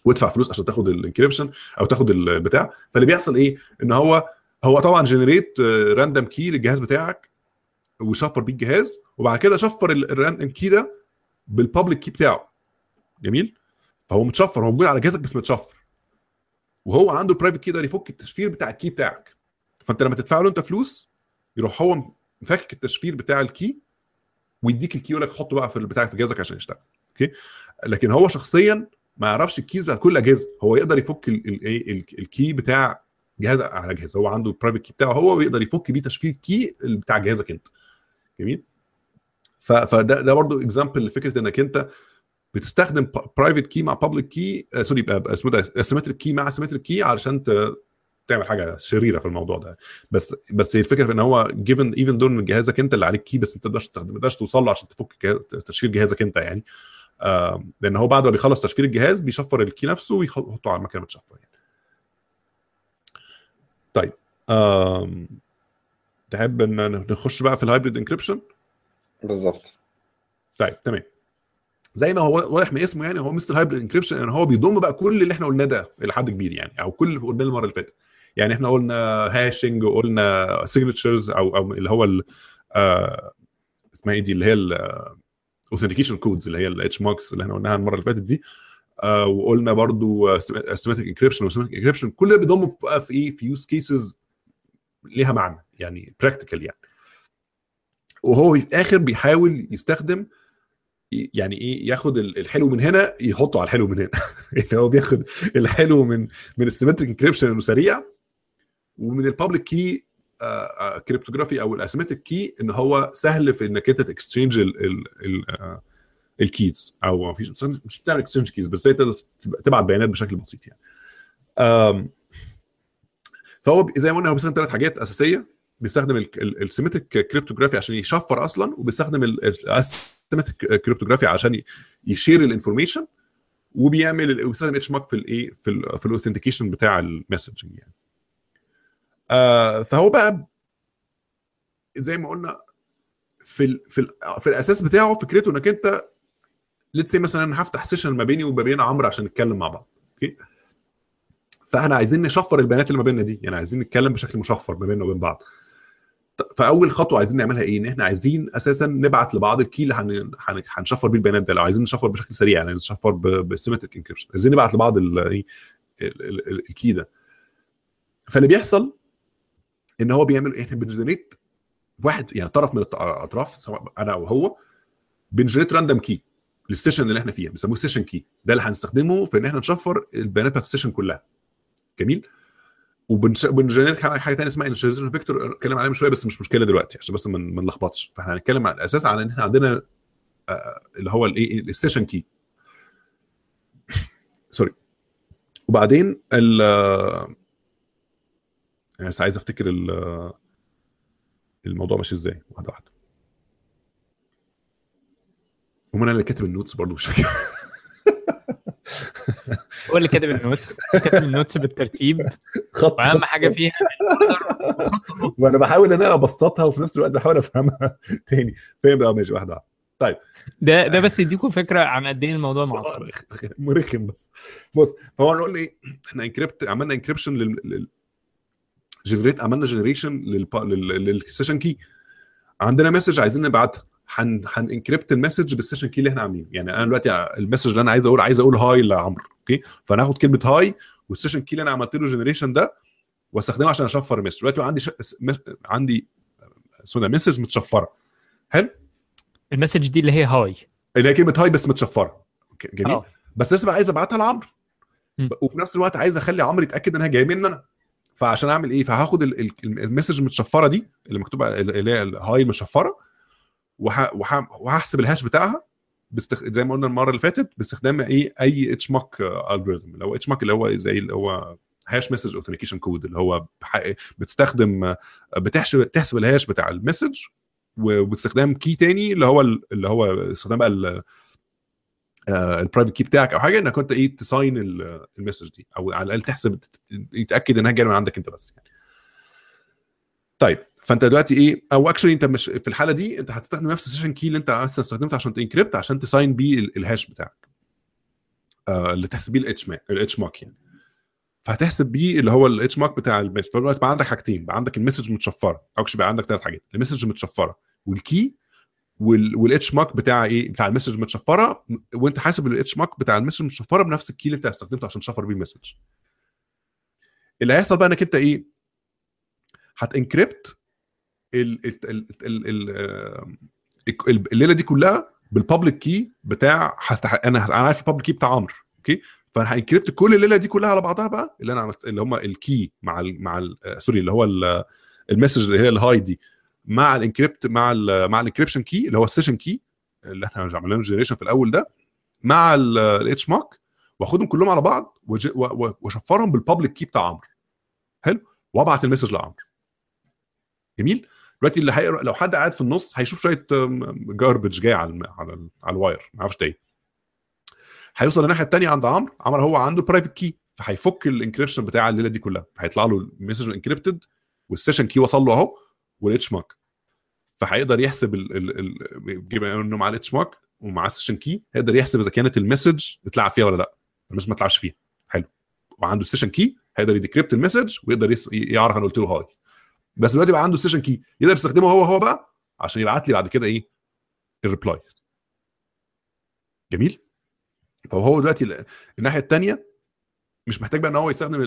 وادفع فلوس عشان تاخد ال encryption أو تاخد البتاع. فاللي بيحصل إيه؟ إن هو هو طبعا generate random key للجهاز بتاعك وشفر بيه الجهاز وبعد كده شفر ال random key ده بال public key بتاعه. جميل؟ فهو متشفر هو موجود على جهازك بس متشفر. وهو عنده ال private key ده يفك التشفير بتاع ال key بتاعك. فانت لما تدفع له انت فلوس يروح هو مفكك التشفير بتاع ال key ويديك ال key يقول لك حطه بقى في بتاعك في جهازك عشان يشتغل. okay؟ لكن هو شخصيا ما يعرفش ال keys بتاع كل الاجهزه هو يقدر يفك ال- ال- ال- ال key بتاع جهاز على جهاز. هو عنده ال private key بتاعه هو ويقدر يفك بيه تشفير ال key بتاع جهازك أنت. جميل؟ فده ده برضه example لفكرة إنك أنت بتستخدم private key مع public key sorry اسمه ده asymmetric key مع symmetric key علشان تعمل حاجة شريرة في الموضوع ده. بس بس هي الفكرة في إن هو given even though من جهازك أنت اللي عليك key بس أنت ما تقدرش تستخدم ما تقدرش توصل له عشان تفك تشفير جهازك أنت يعني. آه لأن هو بعد ما بيخلص تشفير الجهاز بيشفر ال key نفسه ويحطه على المكنة متشفر يعني. طيب آم، تحب إن نخش بقى في ال hybrid encryption بالظبط. طيب تمام. زي ما هو واضح من اسمه يعني هو مستر hybrid encryption يعني هو بيضم بقى كل اللي إحنا قلناه ده إلى حد كبير يعني أو كل اللي قلناه المرة اللي فاتت. يعني إحنا قلنا hashing وقلنا signatures أو أو اللي هو آه، اسمها إيه دي؟ اللي هي ال authentication codes اللي هي ال HMACs اللي إحنا قلناها المرة اللي فاتت دي. آه، وقلنا برضو asymmetric encryption و symmetric encryption كل ده بيضم في- إيه؟ في use cases ليها معنى يعني practical يعني. وهو في الآخر بيحاول يستخدم يعني إيه ياخد ال- الحلو من هنا يحطه على الحلو من هنا. يعني هو بياخد الحلو من من ال symmetric encryption إنه سريع ومن ال public key cryptography أو ال asymmetric key إن هو سهل في إنك أنت ت exchange ال keys أو ما فيش مش بتعمل exchange keys بس تقدر تبعت بيانات بشكل بسيط يعني. فهو زي ما قلنا هو بيستخدم ثلاث حاجات أساسية. بيستخدم ال symmetric cryptography عشان يشفر أصلا وبيستخدم ال asymmetric cryptography عشان ي- ي share ال information وبيعمل وبيستخدم HMAC في الايه في ال في ال authentication بتاع ال messaging يعني. آه فهو بقى زي ما قلنا في ال في ال في الأساس بتاعه فكرته إنك أنت let's say مثلا أنا هفتح session ما بيني وما بين عمرو عشان نتكلم مع بعض okay؟ فإحنا عايزين نشفر البيانات اللي ما بيننا دي يعني عايزين نتكلم بشكل مشفر ما بيننا وبين بعض. فأول خطوة عايزين نعملها إيه؟ إن إحنا عايزين أساسا نبعت لبعض ال key اللي هن- هن- هنشفر بيه البيانات ده لو عايزين نشفر بشكل سريع يعني نشفر ب symmetric encryption عايزين نبعت لبعض ال- ال- ال- ال- ال key ده. فاللي بيحصل إن هو بيعمل إيه بن generate واحد يعني طرف من الاطراف سواء أنا أو هو بن generate random key لل session اللي إحنا فيها بيسموه session key ده اللي هنستخدمه في إن إحنا نشفر البيانات بتاعت ال session كلها. جميل؟ وبن generate حاجة ثانية اسمها initialization vector اتكلم عليها من شوية بس مش مشكلة دلوقتي عشان بس ما نلخبطش. فاحنا هنتكلم على الأساس على إن إحنا عندنا آه، اللي هو الايه ال session key sorry وبعدين ال أنا بس عايز أفتكر ال- الموضوع ماشي إزاي. واحدة واحدة. ومن أنا اللي كاتب ال notes برضه مش فاكر. هو اللي كاتب ال notes كاتب ال notes بالترتيب. خط وأهم حاجة فيها وأنا بحاول إن أنا أبسطها وفي نفس الوقت بحاول أفهمها تاني. فاهم؟ بقى ماشي واحدة واحدة. ده ده بس يديكم فكرة عن قد إيه الموضوع معقد. مرخم بس. بص فهو نقول إيه إحنا encrypt عملنا encryption لل لل- generate عملنا generation لل session key عندنا message عايزين نبعتها. هن هن encrypt ال message بال session key اللي إحنا عاملينه. يعني أنا دلوقتي ال message اللي أنا عايز أقول عايز أقول hi لعمرو. Okay؟ فأنا هاخد كلمة hi وال session key اللي أنا عملت له generation ده وأستخدمه عشان أشفر ال message دلوقتي عندي ش... عندي اسمه ده message متشفرة. حلو؟ ال message دي اللي هي hi. اللي هي كلمة hi بس متشفرة. okay، جميل. آه. بس لسه بقى عايز أبعتها لعمرو. وفي نفس الوقت عايز أخلي عمرو يتأكد انها جاية مني أنا. فعشان أعمل إيه؟ فهاخد ال- ال- المسج المتشفره دي اللي مكتوبة اللي هي ال hi المشفره وه... وه... وهحسب ال hash بتاعها. باستخ... زي ما قلنا المرة اللي فاتت باستخدام إيه أي HMAC algorithm اللي هو HMAC اللي هو زي اللي هو hash message authentication code اللي هو. بتستخدم آه، بتحسب تحسب ال hash بتاع ال message وباستخدام key تاني اللي هو ال- اللي هو استخدام بقى ال- private key بتاعك أو حاجة إنك كنت إيه ت sign ال- message دي أو على الأقل تحسب يتأكد إنها جاية من عندك أنت بس يعني. طيب فانت دلوقتي إيه أو actually انت مش في الحالة دي انت هتستخدم نفس ال session key اللي انت استخدمته عشان ت encrypt عشان ت sign بيه ال- hash بتاعك. آه اللي تحسب بيه ال HMAC ال HMAC يعني. فهتحسب بيه اللي هو ال HMAC بتاع ال message فدلوقتي بقى عندك حاجتين بقى عندك ال message متشفرة أو بقى عندك ثلاث حاجات ال message متشفرة وال key وال HMAC بتاع إيه بتاع ال message متشفرة وانت حاسب ال HMAC بتاع ال message متشفرة بنفس ال key اللي انت استخدمته عشان تشفر بيه ال message. اللي هيحصل بقى انك انت إيه هت encrypt ال- ال- ال- ال- ال- آه، ال- الليلة دي كلها بال public key بتاع أنا أنا عارف ال public key بتاع عمرو okay؟ فأنا كل الليلة دي كلها على بعضها بقى اللي أنا عملت اللي هم ال key مع ال مع ال آه، sorry اللي هو ال- message اللي هي ال hi دي مع ال encrypt مع ال مع encryption key اللي هو ال session key اللي إحنا عملنا له generation في الأول ده مع ال HMAC وأخدهم كلهم على بعض وأشفرهم بال public key بتاع عمرو. حلو؟ وأبعت ال message لعمرو. جميل؟ دلوقتي اللي هيقرا لو حد قاعد في النص هيشوف شوية garbage جاي على على ال- على wire ما أعرفش إيه هيوصل الناحيه الثانية عند عمرو عمرو هو عنده private key فهيفك ال encryption بتاع الليلة دي كلها. فهيطلع له ال message encrypted وال session key وصل له اهو وال HMAC فهيقدر يحسب ال إنه مع ال HMAC ومع ال session key هيقدر يحسب إذا كانت ال message اتلعب فيها ولا لأ. ال message ما اتلعبش فيها. حلو. وعنده ال session key هيقدر ي decrypt ال message ويقدر. يعرف أنا قلت له hi. بس دلوقتي بقى عنده ال session key يقدر يستخدمه هو هو بقى عشان يبعت لي بعد كده إيه ال reply جميل؟ فهو دلوقتي ال- الناحية الثانية مش محتاج بقى ان هو يستخدم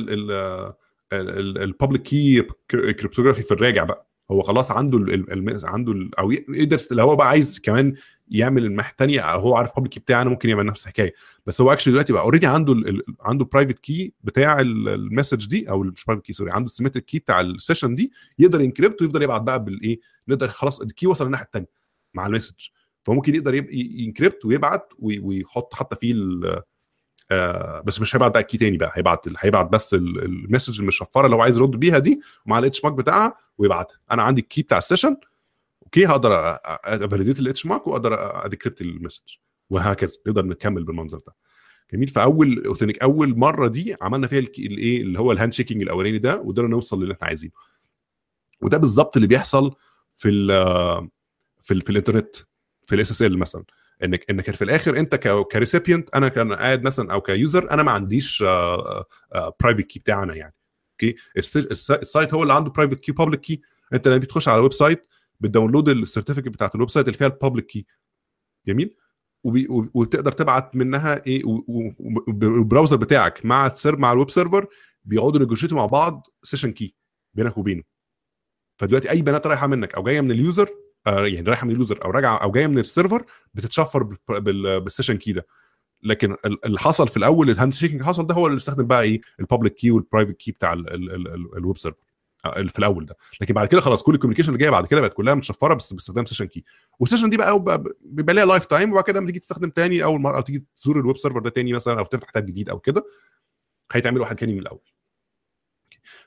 ال public key cryptography في الراجع بقى. هو خلاص عنده ال ال عنده ال أو يقدر اللي هو بقى عايز كمان يعمل الناحية الثانية هو عارف public key بتاعه أنا ممكن يعمل نفس الحكاية. بس هو actually دلوقتي بقى already عنده ال عنده private key بتاع ال- message دي أو مش private key sorry عنده ال symmetric key بتاع ال session دي يقدر ي encrypt ويفضل يبعت بقى بالإيه نقدر خلاص ال key وصل الناحية الثانية مع ال message فممكن يقدر ي encrypt ويبعت وي- ويحط حتى فيه آه بس مش هيبعت بقى ال key تاني بقى. هيبعت هيبعت بس ال- المسج المشفرة اللي هو عايز يرد بيها دي ومع ال HMAC بتاعها ويبعتها. أنا عندي ال key بتاع ال session okay هقدر ا validate ال HMAC وأقدر ا decrypt ال message. وهكذا. نقدر نكمل بالمنظر ده. جميل. فأول authentic أول مرة دي عملنا فيها الايه اللي هو ال hand shaking الأولاني ده وقدرنا نوصل للي إحنا عايزينه. وده بالظبط اللي بيحصل في ال في ال في الإنترنت في ال SSL مثلا. انك إنك في الآخر أنت ك recipient أنا كان قاعد مثلا أو ك user أنا ما عنديش private key بتاعنا يعني. okay الس- الس- ال site هو اللي عنده private key و public key أنت لما بتخش على ال website بت download ال certificate بتاعت ال website اللي فيها ال public key جميل؟ وتقدر تبعت منها إيه؟ وال browser بتاعك مع ال ser مع ال web server بيقعدوا ي negotiate وا مع بعض session key بينك وبينه. فدلوقتي أي بيانات رايحة منك أو جاية من ال user آه، يعني رايحه من ال user أو راجعه أو جاية من ال server بتتشفر بال- بال- بال session key ده. لكن ال- اللي حصل في الأول ال hand shaking حصل ده هو اللي استخدم بقى إيه؟ ال public key وال private key بتاع ال- ال- ال- ال- web server آه، اللي في الأول ده. لكن بعد كده خلاص كل ال communication اللي جاية بعد كده بقت كلها متشفرة بس باستخدام session key وال session دي بقى- بيبقى ليها lifetime وبعد كده لما تيجي تستخدم تاني أول مرة أو تيجي تزور ال web server ده تاني مثلا أو تفتح tab جديد أو كده هيتعمل واحد تاني من الأول.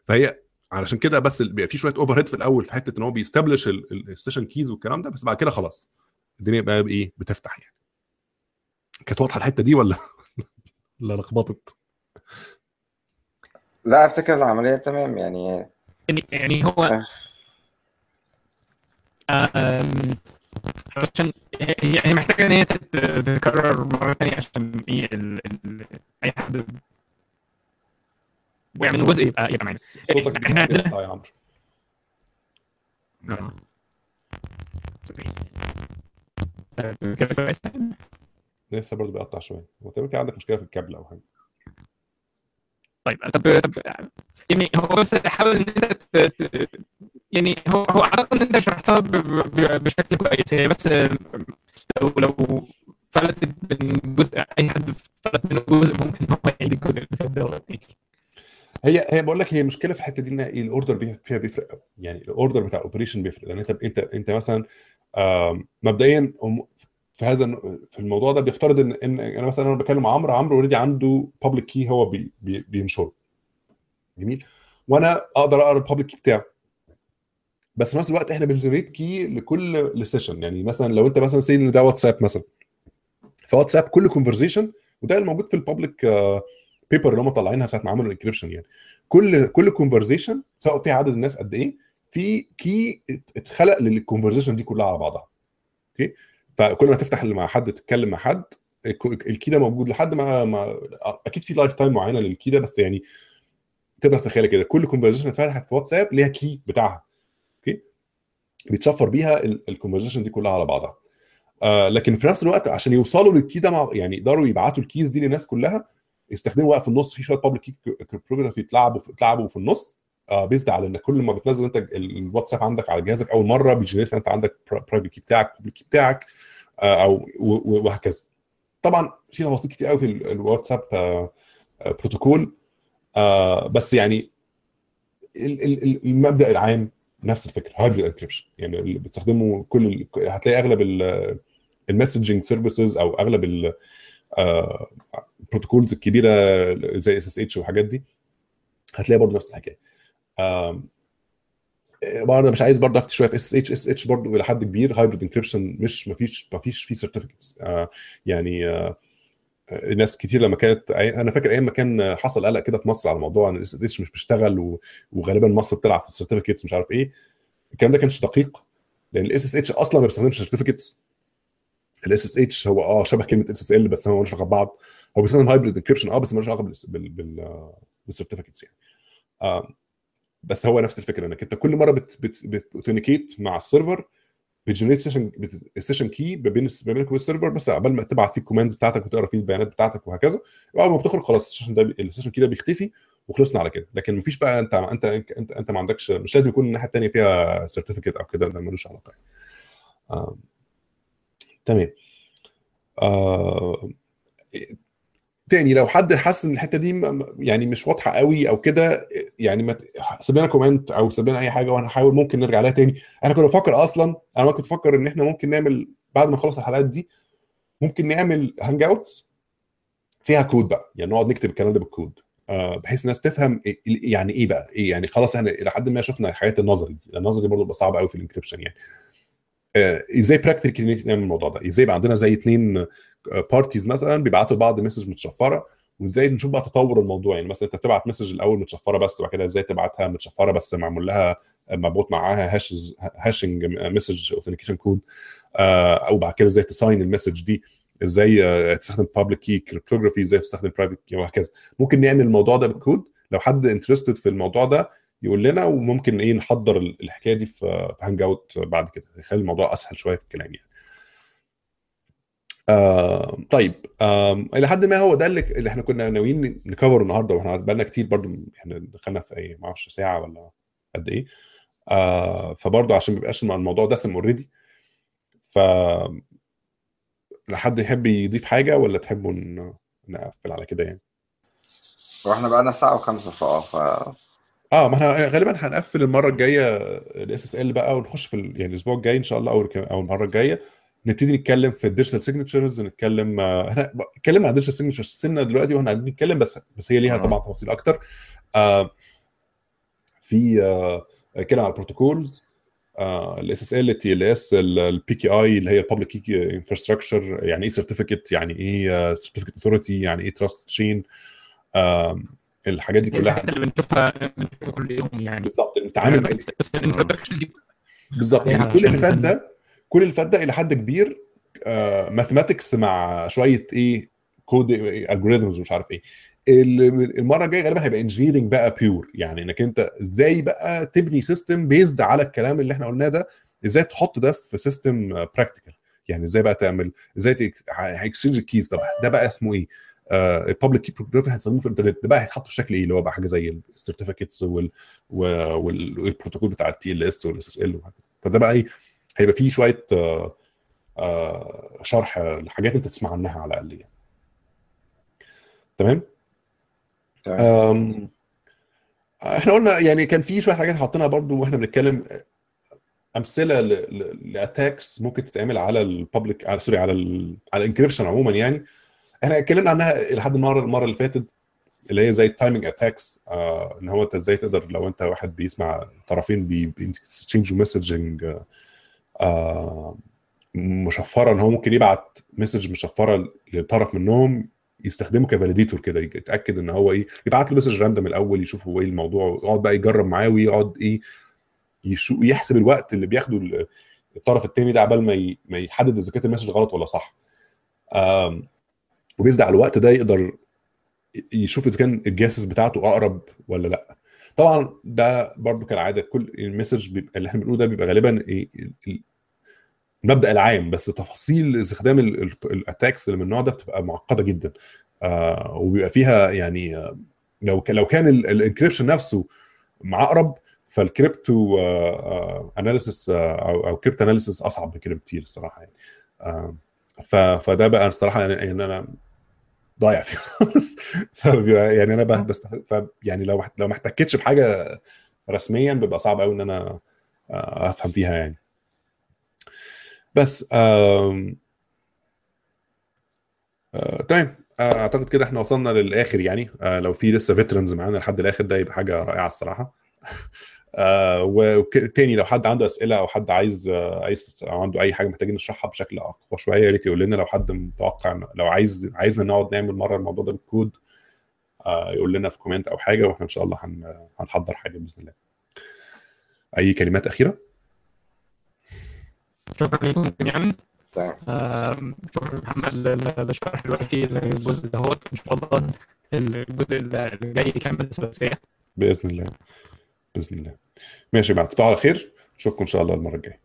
فهي علشان كده بس بيبقى في شوية overhead في الأول في حتة إن هو بي establish ال session keys والكلام ده بس بعد كده خلاص. الدنيا بقى بايه بتفتح يعني. كانت واضحة الحتة دي ولا لا لخبطت؟ لا أفتكر العملية تمام يعني. يعني يعني هو آه. آم، علشان هي محتاجة إن هي تت- تتكرر مرة ثانية عشان إيه ال... ال... أي حد ويعمل جزء يبقى يبقى معانا. صوتك إحنا عندنا يا عمرو كده كويس لسه برضه بيقطع شوية. هو تقريبا عندك مشكلة في الكابل أو حاجة. طيب طب طب يعني هو بس حاول إن أنت يعني هو هو أعتقد إن أنت شرحتها بشكل كويس. هي بس لو لو فلتت من جزء أي حد فلت منه جزء ممكن هو يعيد الجزء اللي فات تاني. هي هي بقول لك هي مشكلة في الحتة دي إن ال order فيها بيفرق قوي يعني ال order بتاع ال operation بيفرق. لأن أنت أنت أنت مثلا مبدئيا في هذا في الموضوع ده بيفترض إن إن أنا مثلا أنا بكلم عمرو عمرو already عنده public key هو بي بي بينشره. جميل؟ وأنا أقدر أقرأ ال public key بتاعه. بس في نفس الوقت إحنا بن generate key لكل ل session يعني مثلا لو أنت مثلا scene ده واتساب مثلا. فواتساب كل conversation وده الموجود في ال public paper اللي هم طالعينها ساعة ما عملوا ال encryption يعني. كل كل conversation سواء فيها عدد الناس قد إيه في key اتخلق لل conversation دي كلها على بعضها. أوكي؟ فكل ما تفتح مع حد تتكلم مع حد ال k- ال key ده موجود لحد ما, ما أكيد في lifetime معينة لل key ده بس يعني تقدر تتخيل كده. كل conversation اتفتحت في واتساب ليها key بتاعها. okay؟ بيتشفر بيها ال conversation دي كلها على بعضها. آه لكن في نفس الوقت عشان يوصلوا لل key ده مع يعني يقدروا يبعتوا ال keys دي للناس كلها يستخدموا بقى في النص في شوية public key cryptography يتلعبوا في يتلعبوا في النص آه based على إن كل ما بتنزل أنت ال- الواتساب عندك على جهازك أول مرة بي generate أنت عندك private key بتاعك public key بتاعك آه أو وهكذا. طبعا في تفاصيل كتير قوي في ال- الواتساب آه آه بروتوكول آه بس يعني ال- ال- ال- المبدأ العام نفس الفكرة hybrid encryption يعني اللي بتستخدمه كل هتلاقي أغلب ال messaging services أو أغلب آه، ال protocols الكبيرة زي SSH والحاجات دي هتلاقي برضه نفس الحكاية. برضه مش عايز برضه أفتي شوية في اس اتش اس اتش برضه إلى حد كبير hybrid encryption مش ما فيش ما فيش فيه certificates يعني آه، آه، ناس كتير لما كانت أنا فاكر أيام ما كان حصل قلق كده في مصر على موضوع إن ال SSH مش بيشتغل وغالبا مصر بتلعب في ال certificates مش عارف إيه. الكلام ده كانش دقيق لأن ال SSH أصلا ما بيستخدمش certificates ال SSH هو آه شبه كلمة SSL بس هو ملوش علاقة ببعض. هو بيستخدم hybrid encryption آه بس ملوش علاقة بال بال بال بال certificates يعني آه بس هو نفس الفكرة إنك أنت كل مرة بت بت بت authenticate مع ال server بت generate session session key ما بين بينك وبين ال server بس قبل ما تبعت فيه ال commands بتاعتك وتقرأ فيه البيانات بتاعتك وهكذا اول ما بتخرج خلاص ال session ده ال session key ده بيختفي وخلصنا على كده لكن مفيش بقى أنت أنت أنت, أنت ما عندكش مش لازم يكون الناحية الثانية فيها certificate أو كده ده ملوش علاقة يعني. آه. تمام آه. تاني لو حد حس إن الحتة دي يعني مش واضحة قوي أو كده يعني ما سيب لنا comment أو سيب لنا أي حاجة وأنا هحاول ممكن نرجع لها تاني. أنا كنت بفكر أصلا أنا كنت بفكر إن إحنا ممكن نعمل بعد ما نخلص الحلقات دي ممكن نعمل hangouts فيها كود بقى. يعني نقعد نكتب الكلام ده بالكود آه، بحيث الناس تفهم إيه- يعني إيه بقى؟ إيه يعني خلاص إحنا إلى حد ما شفنا الحاجات النظري النظري برضه بيبقى صعب قوي في ال encryption يعني. آه، إزاي practically نعمل الموضوع ده؟ إزاي يبقى عندنا زي اثنين parties مثلا بيبعتوا لبعض message متشفرة وإزاي نشوف بقى تطور الموضوع؟ يعني مثلا أنت بتبعت message الأول متشفرة بس وبعد كده إزاي تبعتها متشفرة بس معمول لها مربوط معاها hashes hashing message authentication code أو بعد كده إزاي ت sign ال message دي؟ إزاي آه، تستخدم public key cryptography إزاي تستخدم private key وهكذا. ممكن نعمل الموضوع ده بالكود لو حد interested في الموضوع ده يقول لنا وممكن إيه نحضر الحكاية دي في في hangout بعد كده. يخلي الموضوع أسهل شوية في الكلام يعني. آه طيب آه إلى حد ما هو ده اللي, اللي إحنا كنا ناويين ن cover النهارده وإحنا بقالنا كتير برضو إحنا دخلنا في إيه ما أعرفش ساعة ولا قد إيه. آه فبرضو عشان ما يبقاش الموضوع دسم already ف لحد يحب يضيف حاجة ولا تحبوا نقفل على كده يعني؟ وإحنا بقى ساعة وخمسة فاه ف آه ما إحنا غالبا هنقفل المرة الجاية ال SSL بقى ونخش في يعني الأسبوع الجاي إن شاء الله أو أو المرة الجاية. نبتدي نتكلم في ال digital signatures نتكلم آه، إحنا اتكلمنا عن ال digital signatures سنة دلوقتي وإحنا قاعدين نتكلم بس بس هي ليها مم. طبعا تفاصيل أكتر. آه في آه اتكلم على ال protocols ال SSL ال TLS ال PKI اللي هي ال public infrastructure يعني إيه certificate يعني إيه certificate authority يعني إيه trust chain الحاجات دي كلها. الحاجات اللي بنشوفها كل يوم يعني. بالظبط دي بالظبط يعني كل اللي فات ده كل اللي ده إلى حد كبير mathematics مع شوية إيه code algorithms ومش عارف إيه. ال- المرة الجاية غالبا هيبقى engineering بقى pure يعني إنك أنت إزاي بقى تبني system based على الكلام اللي إحنا قلناه ده؟ إزاي تحط ده في system practical يعني إزاي بقى تعمل إزاي هي exchange ال keys طب ده بقى اسمه إيه؟ ال public key cryptography هنستخدمه في الإنترنت. ده بقى هيتحط في شكل إيه؟ اللي هو بقى حاجة زي ال certificates والبروتوكول بتاع ال TLS وال SSL فده بقى إيه؟ هيبقى فيه شوية آه، آه، شرح لحاجات انت تسمع عنها على الأقل يعني. تمام؟ إحنا قلنا يعني كان في شوية حاجات حاطينها برضو وإحنا بنتكلم أمثلة ل attacks ممكن تتعمل على ال public على sorry على ال على ال encryption عموما يعني. إحنا اتكلمنا عنها لحد المرة المرة اللي فاتت اللي هي زي ال timing attacks آه إن هو أنت إزاي تقدر لو أنت واحد بيسمع طرفين بي exchange وا messages آه مشفرة إن هو ممكن يبعت message مشفرة لطرف منهم يستخدمه ك validator كده يتأكد إن هو إيه يبعت له message random الأول يشوف هو إيه الموضوع يقعد بقى يجرب معاه ويقعد إيه يحسب الوقت اللي بياخده ال- الطرف الثاني ده عبال ما ما يحدد إذا كانت ال message غلط ولا صح. و based على الوقت ده يقدر يشوف إذا كان ال guesses بتاعته أقرب ولا لأ. طبعا ده برضو كالعادة كل ال message بيبقى اللي إحنا بنقوله ده بيبقى غالبا إيه المبدا العام بس تفاصيل استخدام ال attacks اللي من النوع ده بتبقى معقدة جدا. آه وبيبقى فيها يعني آه، لو لو كان ال encryption نفسه معقرب فال crypto analysis أو أو cryptanalysis أصعب من كده بكتير الصراحة يعني. آه، فده بقى الصراحة يعني, يعني أنا ضايع فيه خالص. يعني أنا بس يعني لو لو ما احتكتش بحاجة رسميا بيبقى صعب قوي إن أنا آه، أفهم فيها يعني. بس آه، تمام. آه، أعتقد كده إحنا وصلنا للآخر يعني. آه، لو في لسه veterans معانا لحد الآخر ده يبقى حاجة رائعة الصراحة. آه، وتاني لو حد عنده أسئلة أو حد عايز آه، عايز أو عنده أي حاجة محتاجين نشرحها بشكل أقوى شوية يا ريت يقول لنا. لو حد متوقع لو عايز عايزنا نقعد نعمل مرة الموضوع ده بالكود آه، يقول لنا في كومنت أو حاجة وإحنا إن شاء الله هن- هنحضر حاجة بإذن الله. أي كلمات أخيرة؟ شكرا لكم جميعا. شكرا محمد لل- للشرح دلوقتي الجزء دهوت إن شاء الله الجزء اللي جاي يكمل الثلاثيه بإذن الله. بإذن الله. ماشي يا جماعة تصبحوا على خير. نشوفكم إن شاء الله المرة الجاية.